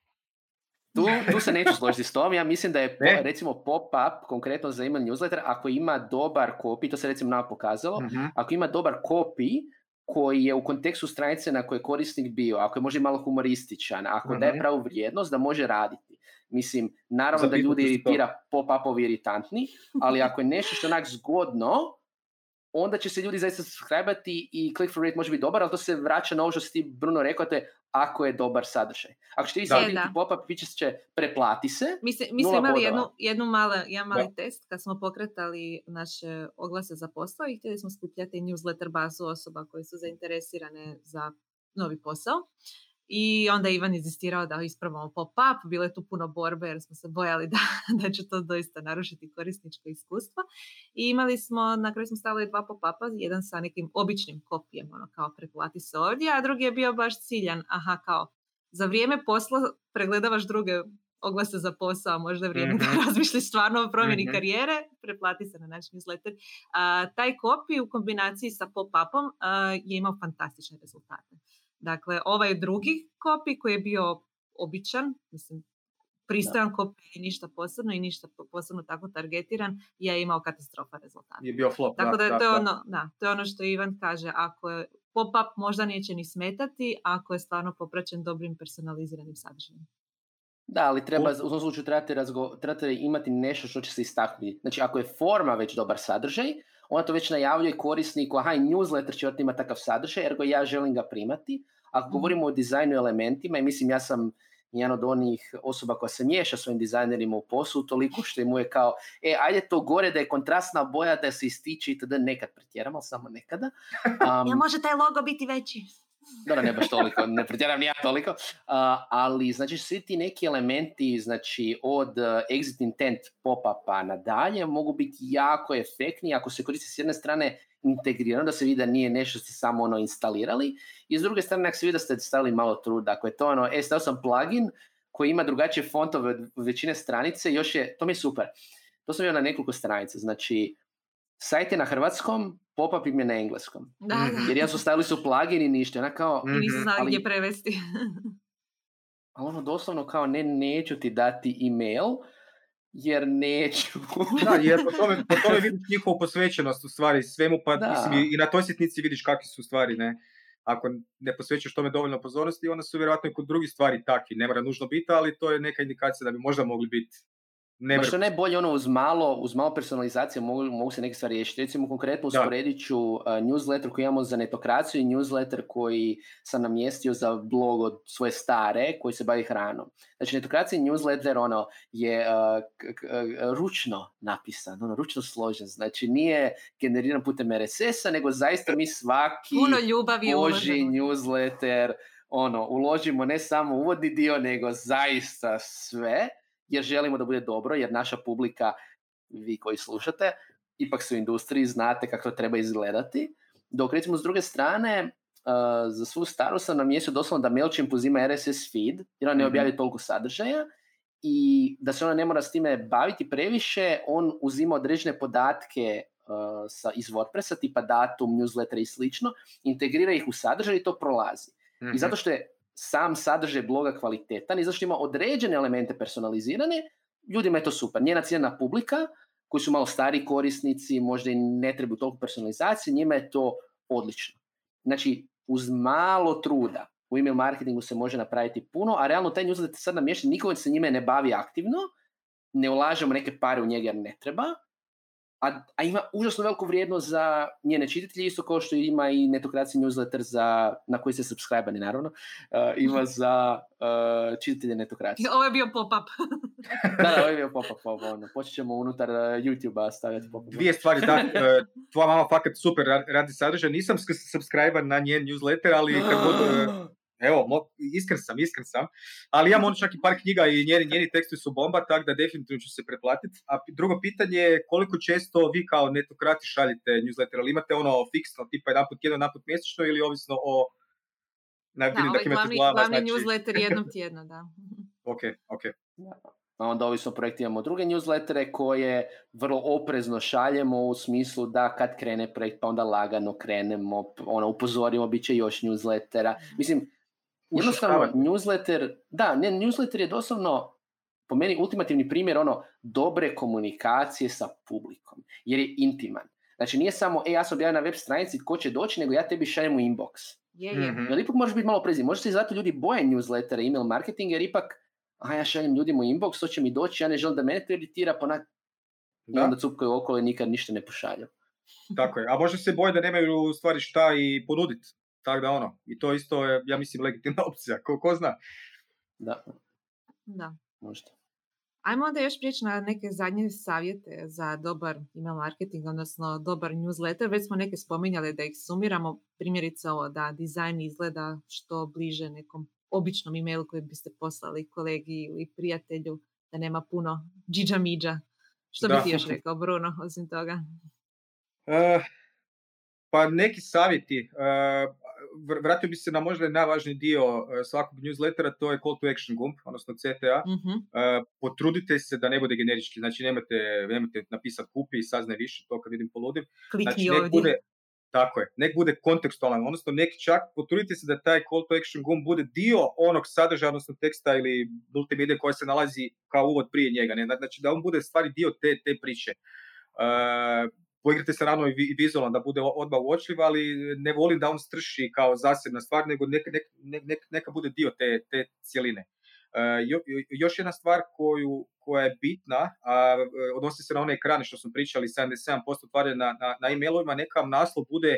S2: Tu, tu se neću složiti s tom, ja mislim da je po-
S3: Ne?
S2: recimo pop-up, konkretno za email newsletter, ako ima dobar copy, to se recimo nama pokazalo,
S3: Mhm.
S2: ako ima dobar copy koji je u kontekstu stranice na kojoj je korisnik bio, ako je možda malo humorističan, ako daje
S3: Mhm.
S2: pravu vrijednost, da može raditi. Mislim, naravno da ljudi iritira pop-upovi iritantni, ali [LAUGHS] ako je nešto što je onak zgodno, onda će se ljudi zaista subscribe-ati i click for rate može biti dobar, ali to se vraća na ovo što si ti Bruno rekao, to je ako je dobar sadržaj. Ako ćete vi sad
S1: E,
S2: vidjeti pop-up, vi će preplati se,
S1: Mi, se, mi smo imali jednu, jednu mala, jedan mali test kad smo pokretali naše oglase za posao i htjeli smo skupljati newsletter bazu osoba koje su zainteresirane za novi posao. I onda je Ivan inzistirao da ispravamo pop-up, bilo je tu puno borbe jer smo se bojali [LAUGHS] da, da će to doista narušiti korisničko iskustvo. I imali smo, na kraju smo stavili dva pop-upa, jedan sa nekim običnim kopijem, ono kao preplati se ovdje, a drugi je bio baš ciljan, aha kao za vrijeme posla pregledavaš druge oglase za posao, možda je vrijeme
S3: Mhm. [LAUGHS]
S1: da razmišljaš stvarno o promjeni
S3: Mhm.
S1: karijere, preplati se na naš newsletter. A, taj copy u kombinaciji sa pop-upom a, je imao fantastične rezultate. Dakle, ovaj drugi copy koji je bio običan, mislim, pristojan copy i ništa posebno i ništa po- posebno tako targetiran, je imao katastrofa rezultata.
S3: Je bio flop.
S1: Tako da,
S3: da,
S1: to, je
S3: da.
S1: ono, da, to je ono što Ivan kaže, ako je pop-up možda neće ni smetati, ako je stvarno popraćen dobrim personaliziranim sadržajem.
S2: Da, ali treba, u tom slučaju trebate, razgo, trebate imati nešto što će se istaknuti. Znači, ako je forma već dobar sadržaj, onda to već najavljuje korisniku, aha, i newsletter će imati takav sadržaj, ergo ja želim ga primati. Ako
S1: Mhm.
S2: govorimo o dizajnu elementima, i mislim ja sam jedan od onih osoba koja se miješa svojim dizajnerima u poslu, toliko što mu je kao, e, ajde to gore da je kontrastna boja, da se ističe itd. nekad pretjeram, ali samo nekada. [LAUGHS] Um,
S1: Jel može taj logo biti veći?
S2: Dobro, ne baš toliko, ne pretjeram ni ja toliko, ali znači svi ti neki elementi, znači od uh, exit intent pop-upa nadalje mogu biti jako efektni ako se koristi s jedne strane integrirano, da se vidi da nije nešto ste samo ono instalirali i s druge strane ako se vidi da ste stavili malo truda, ako je to ono, e, stavio sam plugin koji ima drugačije fontove od većine stranice, još je, to mi je super. To sam bio na nekoliko stranica, znači sajt je na hrvatskom, pop-up im je na engleskom.
S1: Da, da.
S2: Jer ja su stavili su plugin i ništa. Ona kao,
S1: I nisu znali
S2: Ali-
S1: gdje prevesti. [LAUGHS]
S2: ali ono doslovno kao ne, neću ti dati email, jer neću. [LAUGHS]
S3: Da, jer po tome, po tome [LAUGHS] vidiš njihovu posvećenost u stvari svemu, pa
S2: Da.
S3: mislim, i- na toj sitnici vidiš kakvi su stvari, ne? Ako ne posvećuješ tome dovoljno pozornosti, onda su vjerojatno i kod drugih stvari takvi. Ne mora nužno biti, ali to je neka indikacija da bi možda mogli biti ne
S2: Ma što najbolje ono uz malo, uz malo personalizacije mogu, mogu se neke stvari riješiti. Recimo konkretno usporedit ću uh, newsletter koji imamo za netokraciju i newsletter koji sam namjestio za blog od svoje stare koji se bavi hranom. Znači netokracija newsletter ono je uh, k- k- uh, ručno napisan, ono ručno složen. Znači nije generiran putem RSS-a nego zaista mi svaki
S1: Puno ljubavi
S2: Boži newsletter, ono, uložimo ne samo uvodni dio, nego zaista sve, jer želimo da bude dobro, jer naša publika, vi koji slušate, ipak su u industriji, znate kako to treba izgledati. Dok recimo s druge strane, uh, za svu staru sam namjestio doslovno da MailChimp uzima RSS feed, jer on ne
S3: Mhm.
S2: objavlja toliko sadržaja, i da se ona ne mora s time baviti previše, on uzima određene podatke uh, sa, iz WordPressa, tipa datum, newsletter i slično, integrira ih u sadržaj i to prolazi.
S3: Mhm.
S2: I zato što je sam sadržaj bloga kvalitetan i zato što ima određene elemente personalizirane, ljudima je to super. Njena ciljena publika, koji su malo stari korisnici, možda i ne trebaju toliko personalizacije, njima je to odlično. Znači, uz malo truda u email marketingu se može napraviti puno, a realno taj newsletter sad namješten, niko se njime ne bavi aktivno, ne ulažemo neke pare u njega jer ne treba, a, a ima užasno veliku vrijednost za njene čitatelje, isto kao što ima i netokracija newsletter za, na koji se subscribe naravno, uh, ima za uh, čitatelje netokracije.
S1: Ovo je bio pop-up. [LAUGHS]
S2: da, da, ovo je bio pop-up, pop, ono. počet ćemo unutar uh, YouTube-a stavljati pop-up.
S3: Dvije stvari, da, tvoja mama fakat super ra- radi sadržaj, nisam subscriber na njen newsletter, ali kad [GASPS] god, evo, mo, iskren sam, iskren sam, ali imam on čak i par knjiga i njeni, njeni tekstovi su bomba, tako da definitivno ću se pretplatiti. A drugo pitanje je koliko često vi kao netokrati šaljete newsletter, ali imate ono fiksno, tipa jedan put tjedno, jedan put mjesečno ili ovisno o... Na,
S1: Da, ovaj glavni,
S3: glava,
S1: glavni
S3: znači-
S1: newsletter [LAUGHS] jednom tjedno, da.
S3: Ok, ok.
S2: A onda ovisno o projektu imamo druge newslettere koje vrlo oprezno šaljemo u smislu da kad krene projekt pa onda lagano krenemo, ono, upozorimo, bit će još newslettera. Mislim, jednostavno newsletter, da, ne, newsletter je doslovno po meni ultimativni primjer ono dobre komunikacije sa publikom, jer je intiman. Znači nije samo, e, ja sam objavio na web stranici, ko će doći, nego ja tebi šaljem u inbox.
S1: Je, je.
S3: Mhm.
S2: Jer ipak možeš biti malo prezir. Možda se i zato ljudi boje newslettera, email marketing, jer ipak, a ja šaljem ljudima u inbox, to će mi doći, ja ne želim da mene to iritira, pa onak, i
S3: Da.
S2: onda cupkaju okolo i nikad ništa ne pošalju.
S3: Tako je. A možda se boje da nemaju u stvari šta i ponuditi. Tako da ono, i to isto je, ja mislim, legitimna [LAUGHS] opcija. Ko, ko zna?
S2: Da,
S1: Da.
S2: možda.
S1: Ajmo onda još prijeći na neke zadnje savjete za dobar email marketing, odnosno dobar newsletter. Već smo neke spominjali da ih sumiramo. Primjerice ovo da dizajn izgleda što bliže nekom običnom emailu koji biste poslali kolegi ili prijatelju, da nema puno džiđa miđa. Što
S3: Da.
S1: bi ti još rekao, Bruno, osim toga?
S3: E, pa neki savjeti. E, vr- vratio bi se na možda najvažniji dio e, svakog newslettera, to je call to action gumb, odnosno CTA.
S1: Mhm.
S3: E, potrudite se da ne bude generički, znači nemojte, nemojte napisati kupi i saznaj više, to kad vidim poludim.
S1: Klikni
S3: Znači, nek
S1: ovdje.
S3: bude, tako je, nek bude kontekstualan, odnosno nek čak potrudite se da taj call to action gumb bude dio onog sadržaja, odnosno teksta ili multimedije koja se nalazi kao uvod prije njega. Ne? Znači da on bude stvari dio te, te priče. E, poigrate se naravno i vi- i vizualno da bude odmah uočljiv, ali ne volim da on strši kao zasebna stvar, nego neka, nek, nek- nek- neka bude dio te, te cijeline. E, jo- jo- još jedna stvar koju, koja je bitna, a e, odnosi se na one ekrane što smo pričali, 77% otvaranja na, na, na e-mailovima, neka vam naslov bude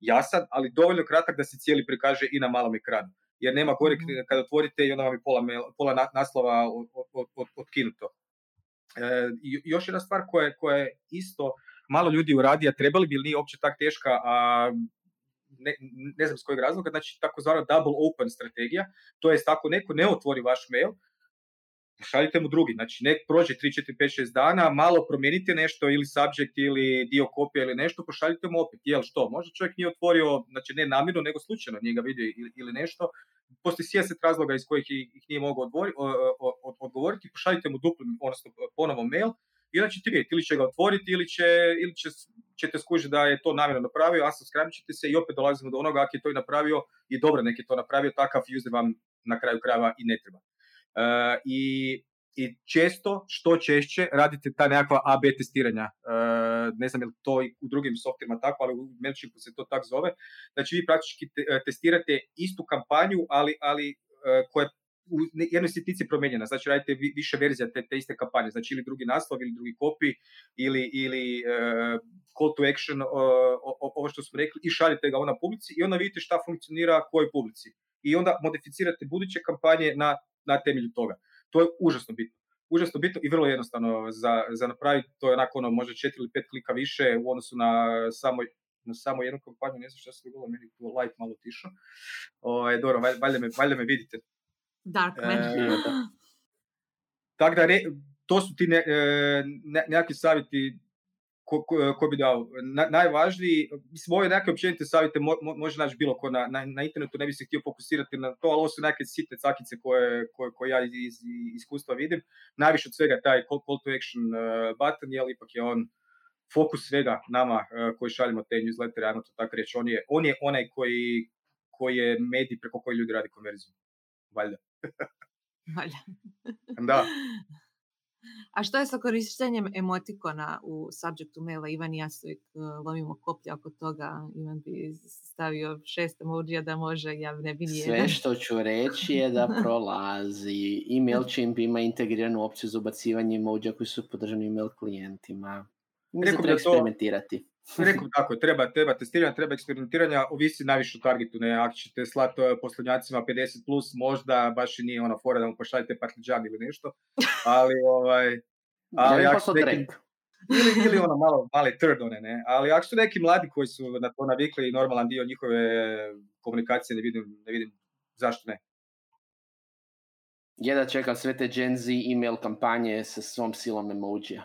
S3: jasan, ali dovoljno kratak da se cijeli prikaže i na malom ekranu. Jer nema gore
S1: Mhm.
S3: kad otvorite i onda vam je pola, mail- pola na- naslova od, od, od, otkinuto. E, još jedna stvar koja, koja je isto malo ljudi uradi, a trebali bi ili nije uopće tak teška, a ne, ne znam s kojeg razloga, znači takozvana double open strategija, to jest ako neko ne otvori vaš mail, šaljite mu drugi. Znači, nek prođe 3, 4, 5, 6 dana, malo promijenite nešto ili subject ili dio kopija ili nešto, pošaljite mu opet. Jel što? Možda čovjek nije otvorio, znači ne namjerno, nego slučajno nije ga vidio ili, ili nešto. Postoji sjeset razloga iz kojih ih nije mogao odgovoriti, pošaljite mu dupli, odnosno ponovo mail i onda ćete vidjeti ili će ga otvoriti ili, će, ili će, ćete skužiti da je to namjerno napravio, a subscribe ćete se i opet dolazimo do onoga ako je to i napravio i dobro nek je to napravio, takav user vam na kraju krajeva i ne treba. Uh, i, I često, što češće, radite ta nekakva AB testiranja. Uh, ne znam je li to i u drugim softvima tako, ali u Mailchimpu se to tako zove. Znači vi praktički te, testirate istu kampanju, ali, ali koja u jednoj sitnici promijenjena, znači radite više verzija te, te iste kampanje, znači ili drugi naslov ili drugi copy ili, ili uh, call to action, uh, ovo što smo rekli i šaljete ga ona publici i onda vidite šta funkcionira kojoj publici. I onda modificirate buduće kampanje na, na temelju toga. To je užasno bitno. Užasno bitno i vrlo jednostavno za, za napraviti, to je onako ono, možda četiri ili pet klika više u odnosu na samo na samo jednu kampanju, ne znam šta se dogodilo, meni tu light malo tišo. Ovaj, dobro, valjda me, valjda me vidite.
S1: Darkman. E, [GASPS]
S3: tako da, re, to su ti ne, e, ne, nekakvi savjeti ko, ko, ko bi dao. Na, najvažniji, mislim, ove neke općenite savjete mo, mo, može naći bilo ko na, na, na, internetu, ne bi se htio fokusirati na to, ali ovo su neke sitne cakice koje, koje, koje ja iz, iz, iskustva vidim. Najviše od svega taj call, call to action uh, button, jel ipak je on fokus svega nama uh, koji šaljemo te newslettere, ajmo to tako reći. On je, on je onaj koji, koji je medij preko koji ljudi radi konverziju. Valjda. Da.
S1: A što je sa korištenjem emotikona u subjectu maila? Ivan i ja se uvijek lomimo koplja oko toga. Ivan bi stavio šest emojija da može, ja ne bi nijedan.
S2: Sve što ću reći je da [LAUGHS] prolazi. E MailChimp ima integriranu opciju za ubacivanje emojija koji su podržani email klijentima. Treba eksperimentirati.
S3: Rekao tako, treba, treba testiranja, treba eksperimentiranja, ovisi najviše o targetu, ne, ako ćete slati poslanjacima 50+, plus, možda baš i nije ona fora da mu pošaljete partliđan ili nešto, ali ovaj...
S2: Ali ako su neki,
S3: ili, ili ono malo, mali turd one, ne, ali ako su neki mladi koji su na to navikli i normalan dio njihove komunikacije, ne vidim, ne vidim zašto ne.
S2: Jedna čekam sve te Gen Z email kampanje sa svom silom emojija.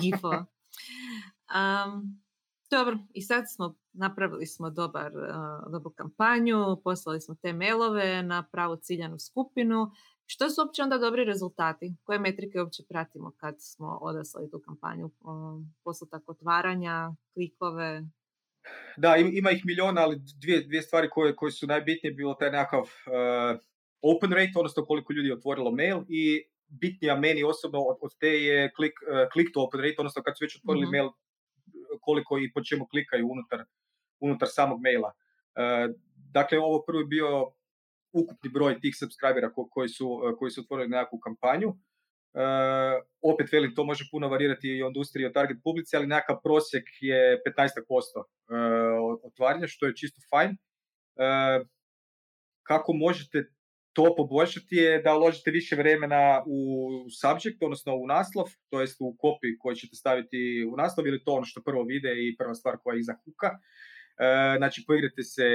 S1: Gifo. Um, dobro, i sad smo, napravili smo dobar, uh, dobru kampanju, poslali smo te mailove na pravu ciljanu skupinu. Što su uopće onda dobri rezultati? Koje metrike uopće pratimo kad smo odaslali tu kampanju? Postotak otvaranja, klikove?
S3: Da, ima ih miliona, ali dvije, dvije stvari koje, koje su najbitnije bilo taj nekakav uh, open rate, odnosno koliko ljudi je otvorilo mail i bitnija meni osobno od, od te je click, uh, click to open rate, odnosno kad su već otvorili mm-hmm. mail, koliko i po čemu klikaju unutar, unutar samog maila. E, dakle, ovo prvi bio ukupni broj tih subscribera ko, koji, su, koji su otvorili nekakvu kampanju. E, opet velim, to može puno varirati i od industrije i od target publici, ali nekakav prosjek je 15% e, otvaranja, što je čisto fajn. E, kako možete to poboljšati je da uložite više vremena u subject, odnosno u naslov, to jest u copy koji ćete staviti u naslov ili to ono što prvo vide i prva stvar koja ih zahuka. E, znači, poigrate se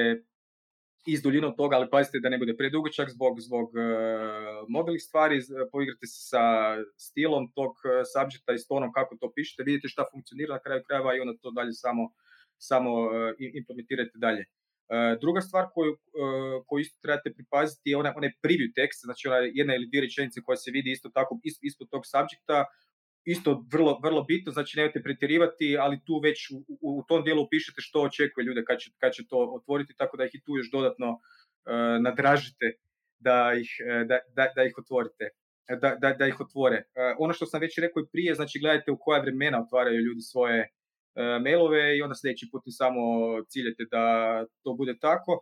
S3: i s duljinom toga, ali pazite da ne bude predugačak zbog, zbog uh, mobilnih stvari, poigrate se sa stilom tog uh, subjecta i s tonom kako to pišete, vidite šta funkcionira na kraju krajeva i onda to dalje samo, samo uh, implementirate dalje. E, druga stvar koju, e, koju isto trebate pripaziti je onaj, onaj preview tekst, znači ona jedna ili dvije rečenice koja se vidi isto tako ispod tog subjekta, isto vrlo, vrlo bitno, znači nemojte pretjerivati, ali tu već u, u, u tom dijelu pišete što očekuje ljude kad će, kad će to otvoriti, tako da ih i tu još dodatno uh, nadražite da ih, da, da, da ih otvorite. Da, da, da ih otvore. Uh, ono što sam već rekao i prije, znači gledajte u koja vremena otvaraju ljudi svoje mailove i onda sljedeći put samo ciljete da to bude tako.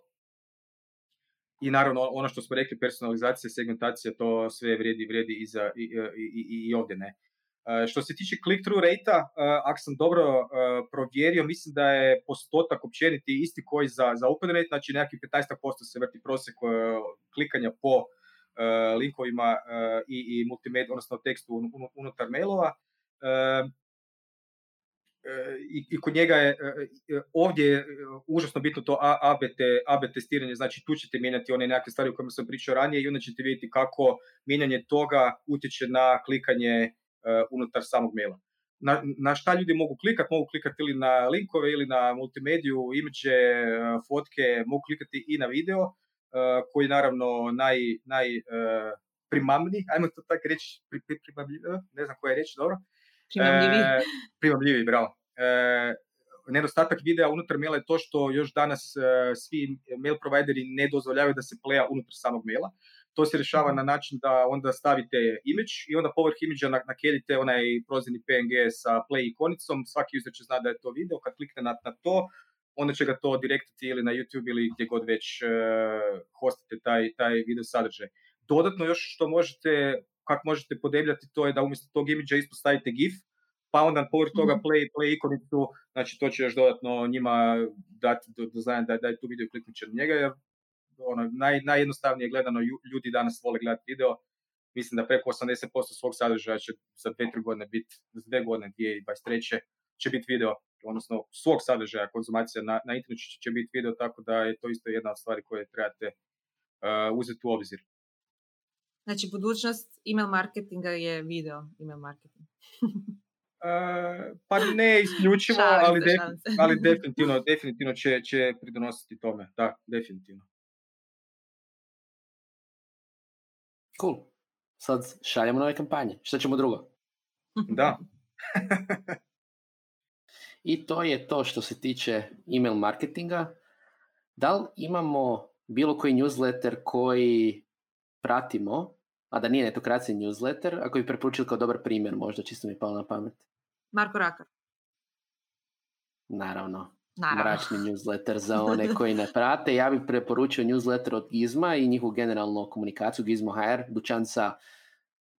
S3: I naravno ono što smo rekli, personalizacija, segmentacija, to sve vrijedi, vrijedi i, za, i, i, i ovdje ne. E, što se tiče click-through rate ako sam dobro e, provjerio, mislim da je postotak općeniti isti koji za, za open rate, znači nekakvih 15% se vrti prosjek klikanja po linkovima i, i multimedia, odnosno tekstu unutar mailova i, i kod njega je, ovdje je užasno bitno to AB, AB testiranje, znači tu ćete mijenjati one nekakve stvari o kojima sam pričao ranije i onda ćete vidjeti kako mijenjanje toga utječe na klikanje unutar samog maila. Na, na šta ljudi mogu klikati? Mogu klikati ili na linkove ili na multimediju, imidže, fotke, mogu klikati i na video, koji naravno naj, naj primamni, ajmo to tako reći, pri, pri, ne znam koja je reč, dobro,
S1: Primamljivi. E,
S3: primamljivi, bravo. E, nedostatak videa unutar maila je to što još danas e, svi mail provideri ne dozvoljavaju da se pleja unutar samog maila. To se rješava mhm. na način da onda stavite image i onda povrh imidža nakedite onaj prozirni PNG sa play ikonicom. Svaki user će zna da je to video. Kad klikne na, na to, onda će ga to direktiti ili na YouTube ili gdje god već uh, hostite taj, taj video sadržaj. Dodatno još što možete kako možete podebljati to je da umjesto tog imidža ispostavite GIF, pa onda povrh toga mhm. play, play ikonicu, znači to će još dodatno njima dati do, do da, da je tu video kliknut će njega, jer ono, naj, najjednostavnije gledano ljudi danas vole gledati video, mislim da preko 80% svog sadržaja će za dve, tri godine biti, za dve godine, 2023. će biti video, odnosno svog sadržaja konzumacija na, na internetu će, će biti video, tako da je to isto jedna od stvari koje trebate uh, uzeti u obzir.
S1: Znači, budućnost email marketinga je video email marketing. [LAUGHS]
S3: uh, pa ne isključivo, ali, ali [LAUGHS] definitivno, definitivno će, će pridonositi tome. Da, definitivno.
S2: Cool. Sad šaljemo nove kampanje. Što ćemo drugo? [LAUGHS]
S3: da.
S2: I to je to što se tiče email marketinga. Da li imamo bilo koji newsletter koji pratimo, a da nije netokracija newsletter, ako bi preporučili kao dobar primjer, možda čisto mi je palo na pamet.
S1: Marko Rakar.
S2: Naravno. Naravno. Mračni newsletter za [LAUGHS] one koji ne prate. Ja bih preporučio newsletter od Gizma i njihovu generalnu komunikaciju Gizmo HR, dućan sa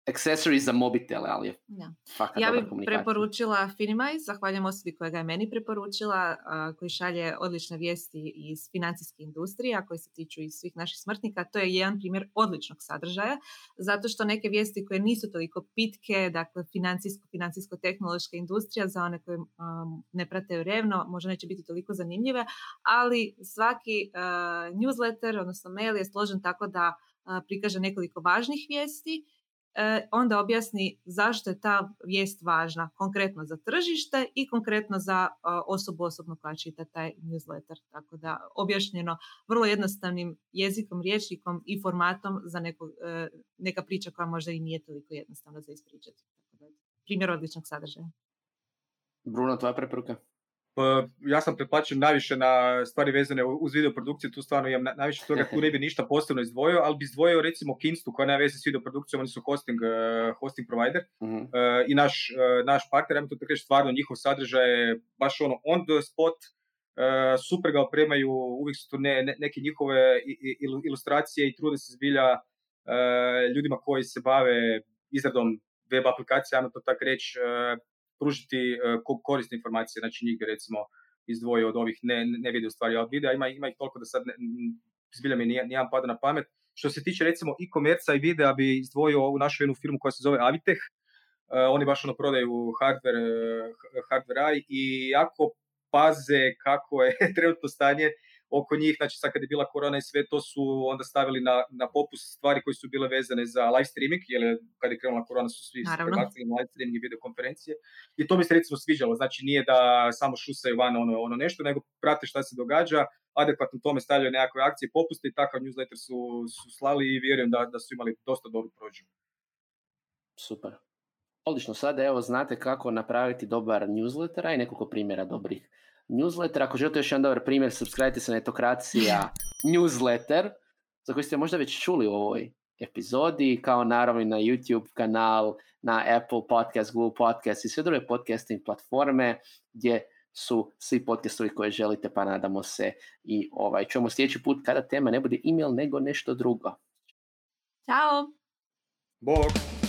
S2: accessories za mobitele, ali je ja.
S1: Ja bih preporučila Finimize, zahvaljujem osobi koja ga je meni preporučila, koji šalje odlične vijesti iz financijske industrije, a koji se tiču i svih naših smrtnika. To je jedan primjer odličnog sadržaja, zato što neke vijesti koje nisu toliko pitke, dakle financijsko, financijsko-tehnološka industrija, za one koje ne prate revno, možda neće biti toliko zanimljive, ali svaki newsletter, odnosno mail je složen tako da prikaže nekoliko važnih vijesti onda objasni zašto je ta vijest važna konkretno za tržište i konkretno za osobu osobno koja čita taj newsletter. Tako da objašnjeno vrlo jednostavnim jezikom, rječnikom i formatom za neko, e, neka priča koja možda i nije toliko jednostavna za ispričati. Primjer odličnog sadržaja.
S2: Bruno, tvoja preporuka?
S3: Pa, ja sam pretplaćen najviše na stvari vezane uz videoprodukciju, tu stvarno imam najviše toga, tu ne bi ništa posebno izdvojio, ali bi izdvojio recimo Kinstu koja nema veze s videoprodukcijom, oni su hosting, uh, hosting provider uh-huh. uh, i naš, uh, naš partner, ja to tako reći, stvarno njihov sadržaj je baš ono on the spot, uh, super ga opremaju, uvijek su tu ne, ne, neke njihove ilustracije i trude se zbilja ljudima koji se bave izradom web aplikacija, ajmo to tako reći, pružiti e, korisne informacije, znači njih bi recimo izdvojio od ovih ne, ne video stvari, od videa ima, ima ih toliko da sad ne, zbilja mi nijedan pada na pamet. Što se tiče recimo e-komerca i videa bi izdvojio u našu jednu firmu koja se zove Avitech, uh, oni baš ono prodaju hardware, uh, hardware i jako paze kako je [LAUGHS] trenutno stanje oko njih, znači sad kad je bila korona i sve to su onda stavili na, na popust stvari koje su bile vezane za live streaming, jer kad je krenula korona su svi prebacili na live streaming i videokonferencije i to mi se recimo sviđalo, znači nije da samo šusaju van ono, ono nešto, nego prate šta se događa, adekvatno tome stavljaju nekakve akcije, popuste i takav newsletter su, su slali i vjerujem da, da su imali dosta dobru prođu.
S2: Super. Odlično, sada evo znate kako napraviti dobar newsletter, a i nekoliko primjera dobrih newsletter. Ako želite još jedan dobar primjer, subscribe se na Etokracija newsletter, za koji ste možda već čuli u ovoj epizodi, kao naravno i na YouTube kanal, na Apple Podcast, Google Podcast i sve druge podcasting platforme gdje su svi podcastovi koje želite, pa nadamo se i ovaj. Čujemo sljedeći put kada tema ne bude email nego nešto drugo.
S1: Ćao!
S3: Bog!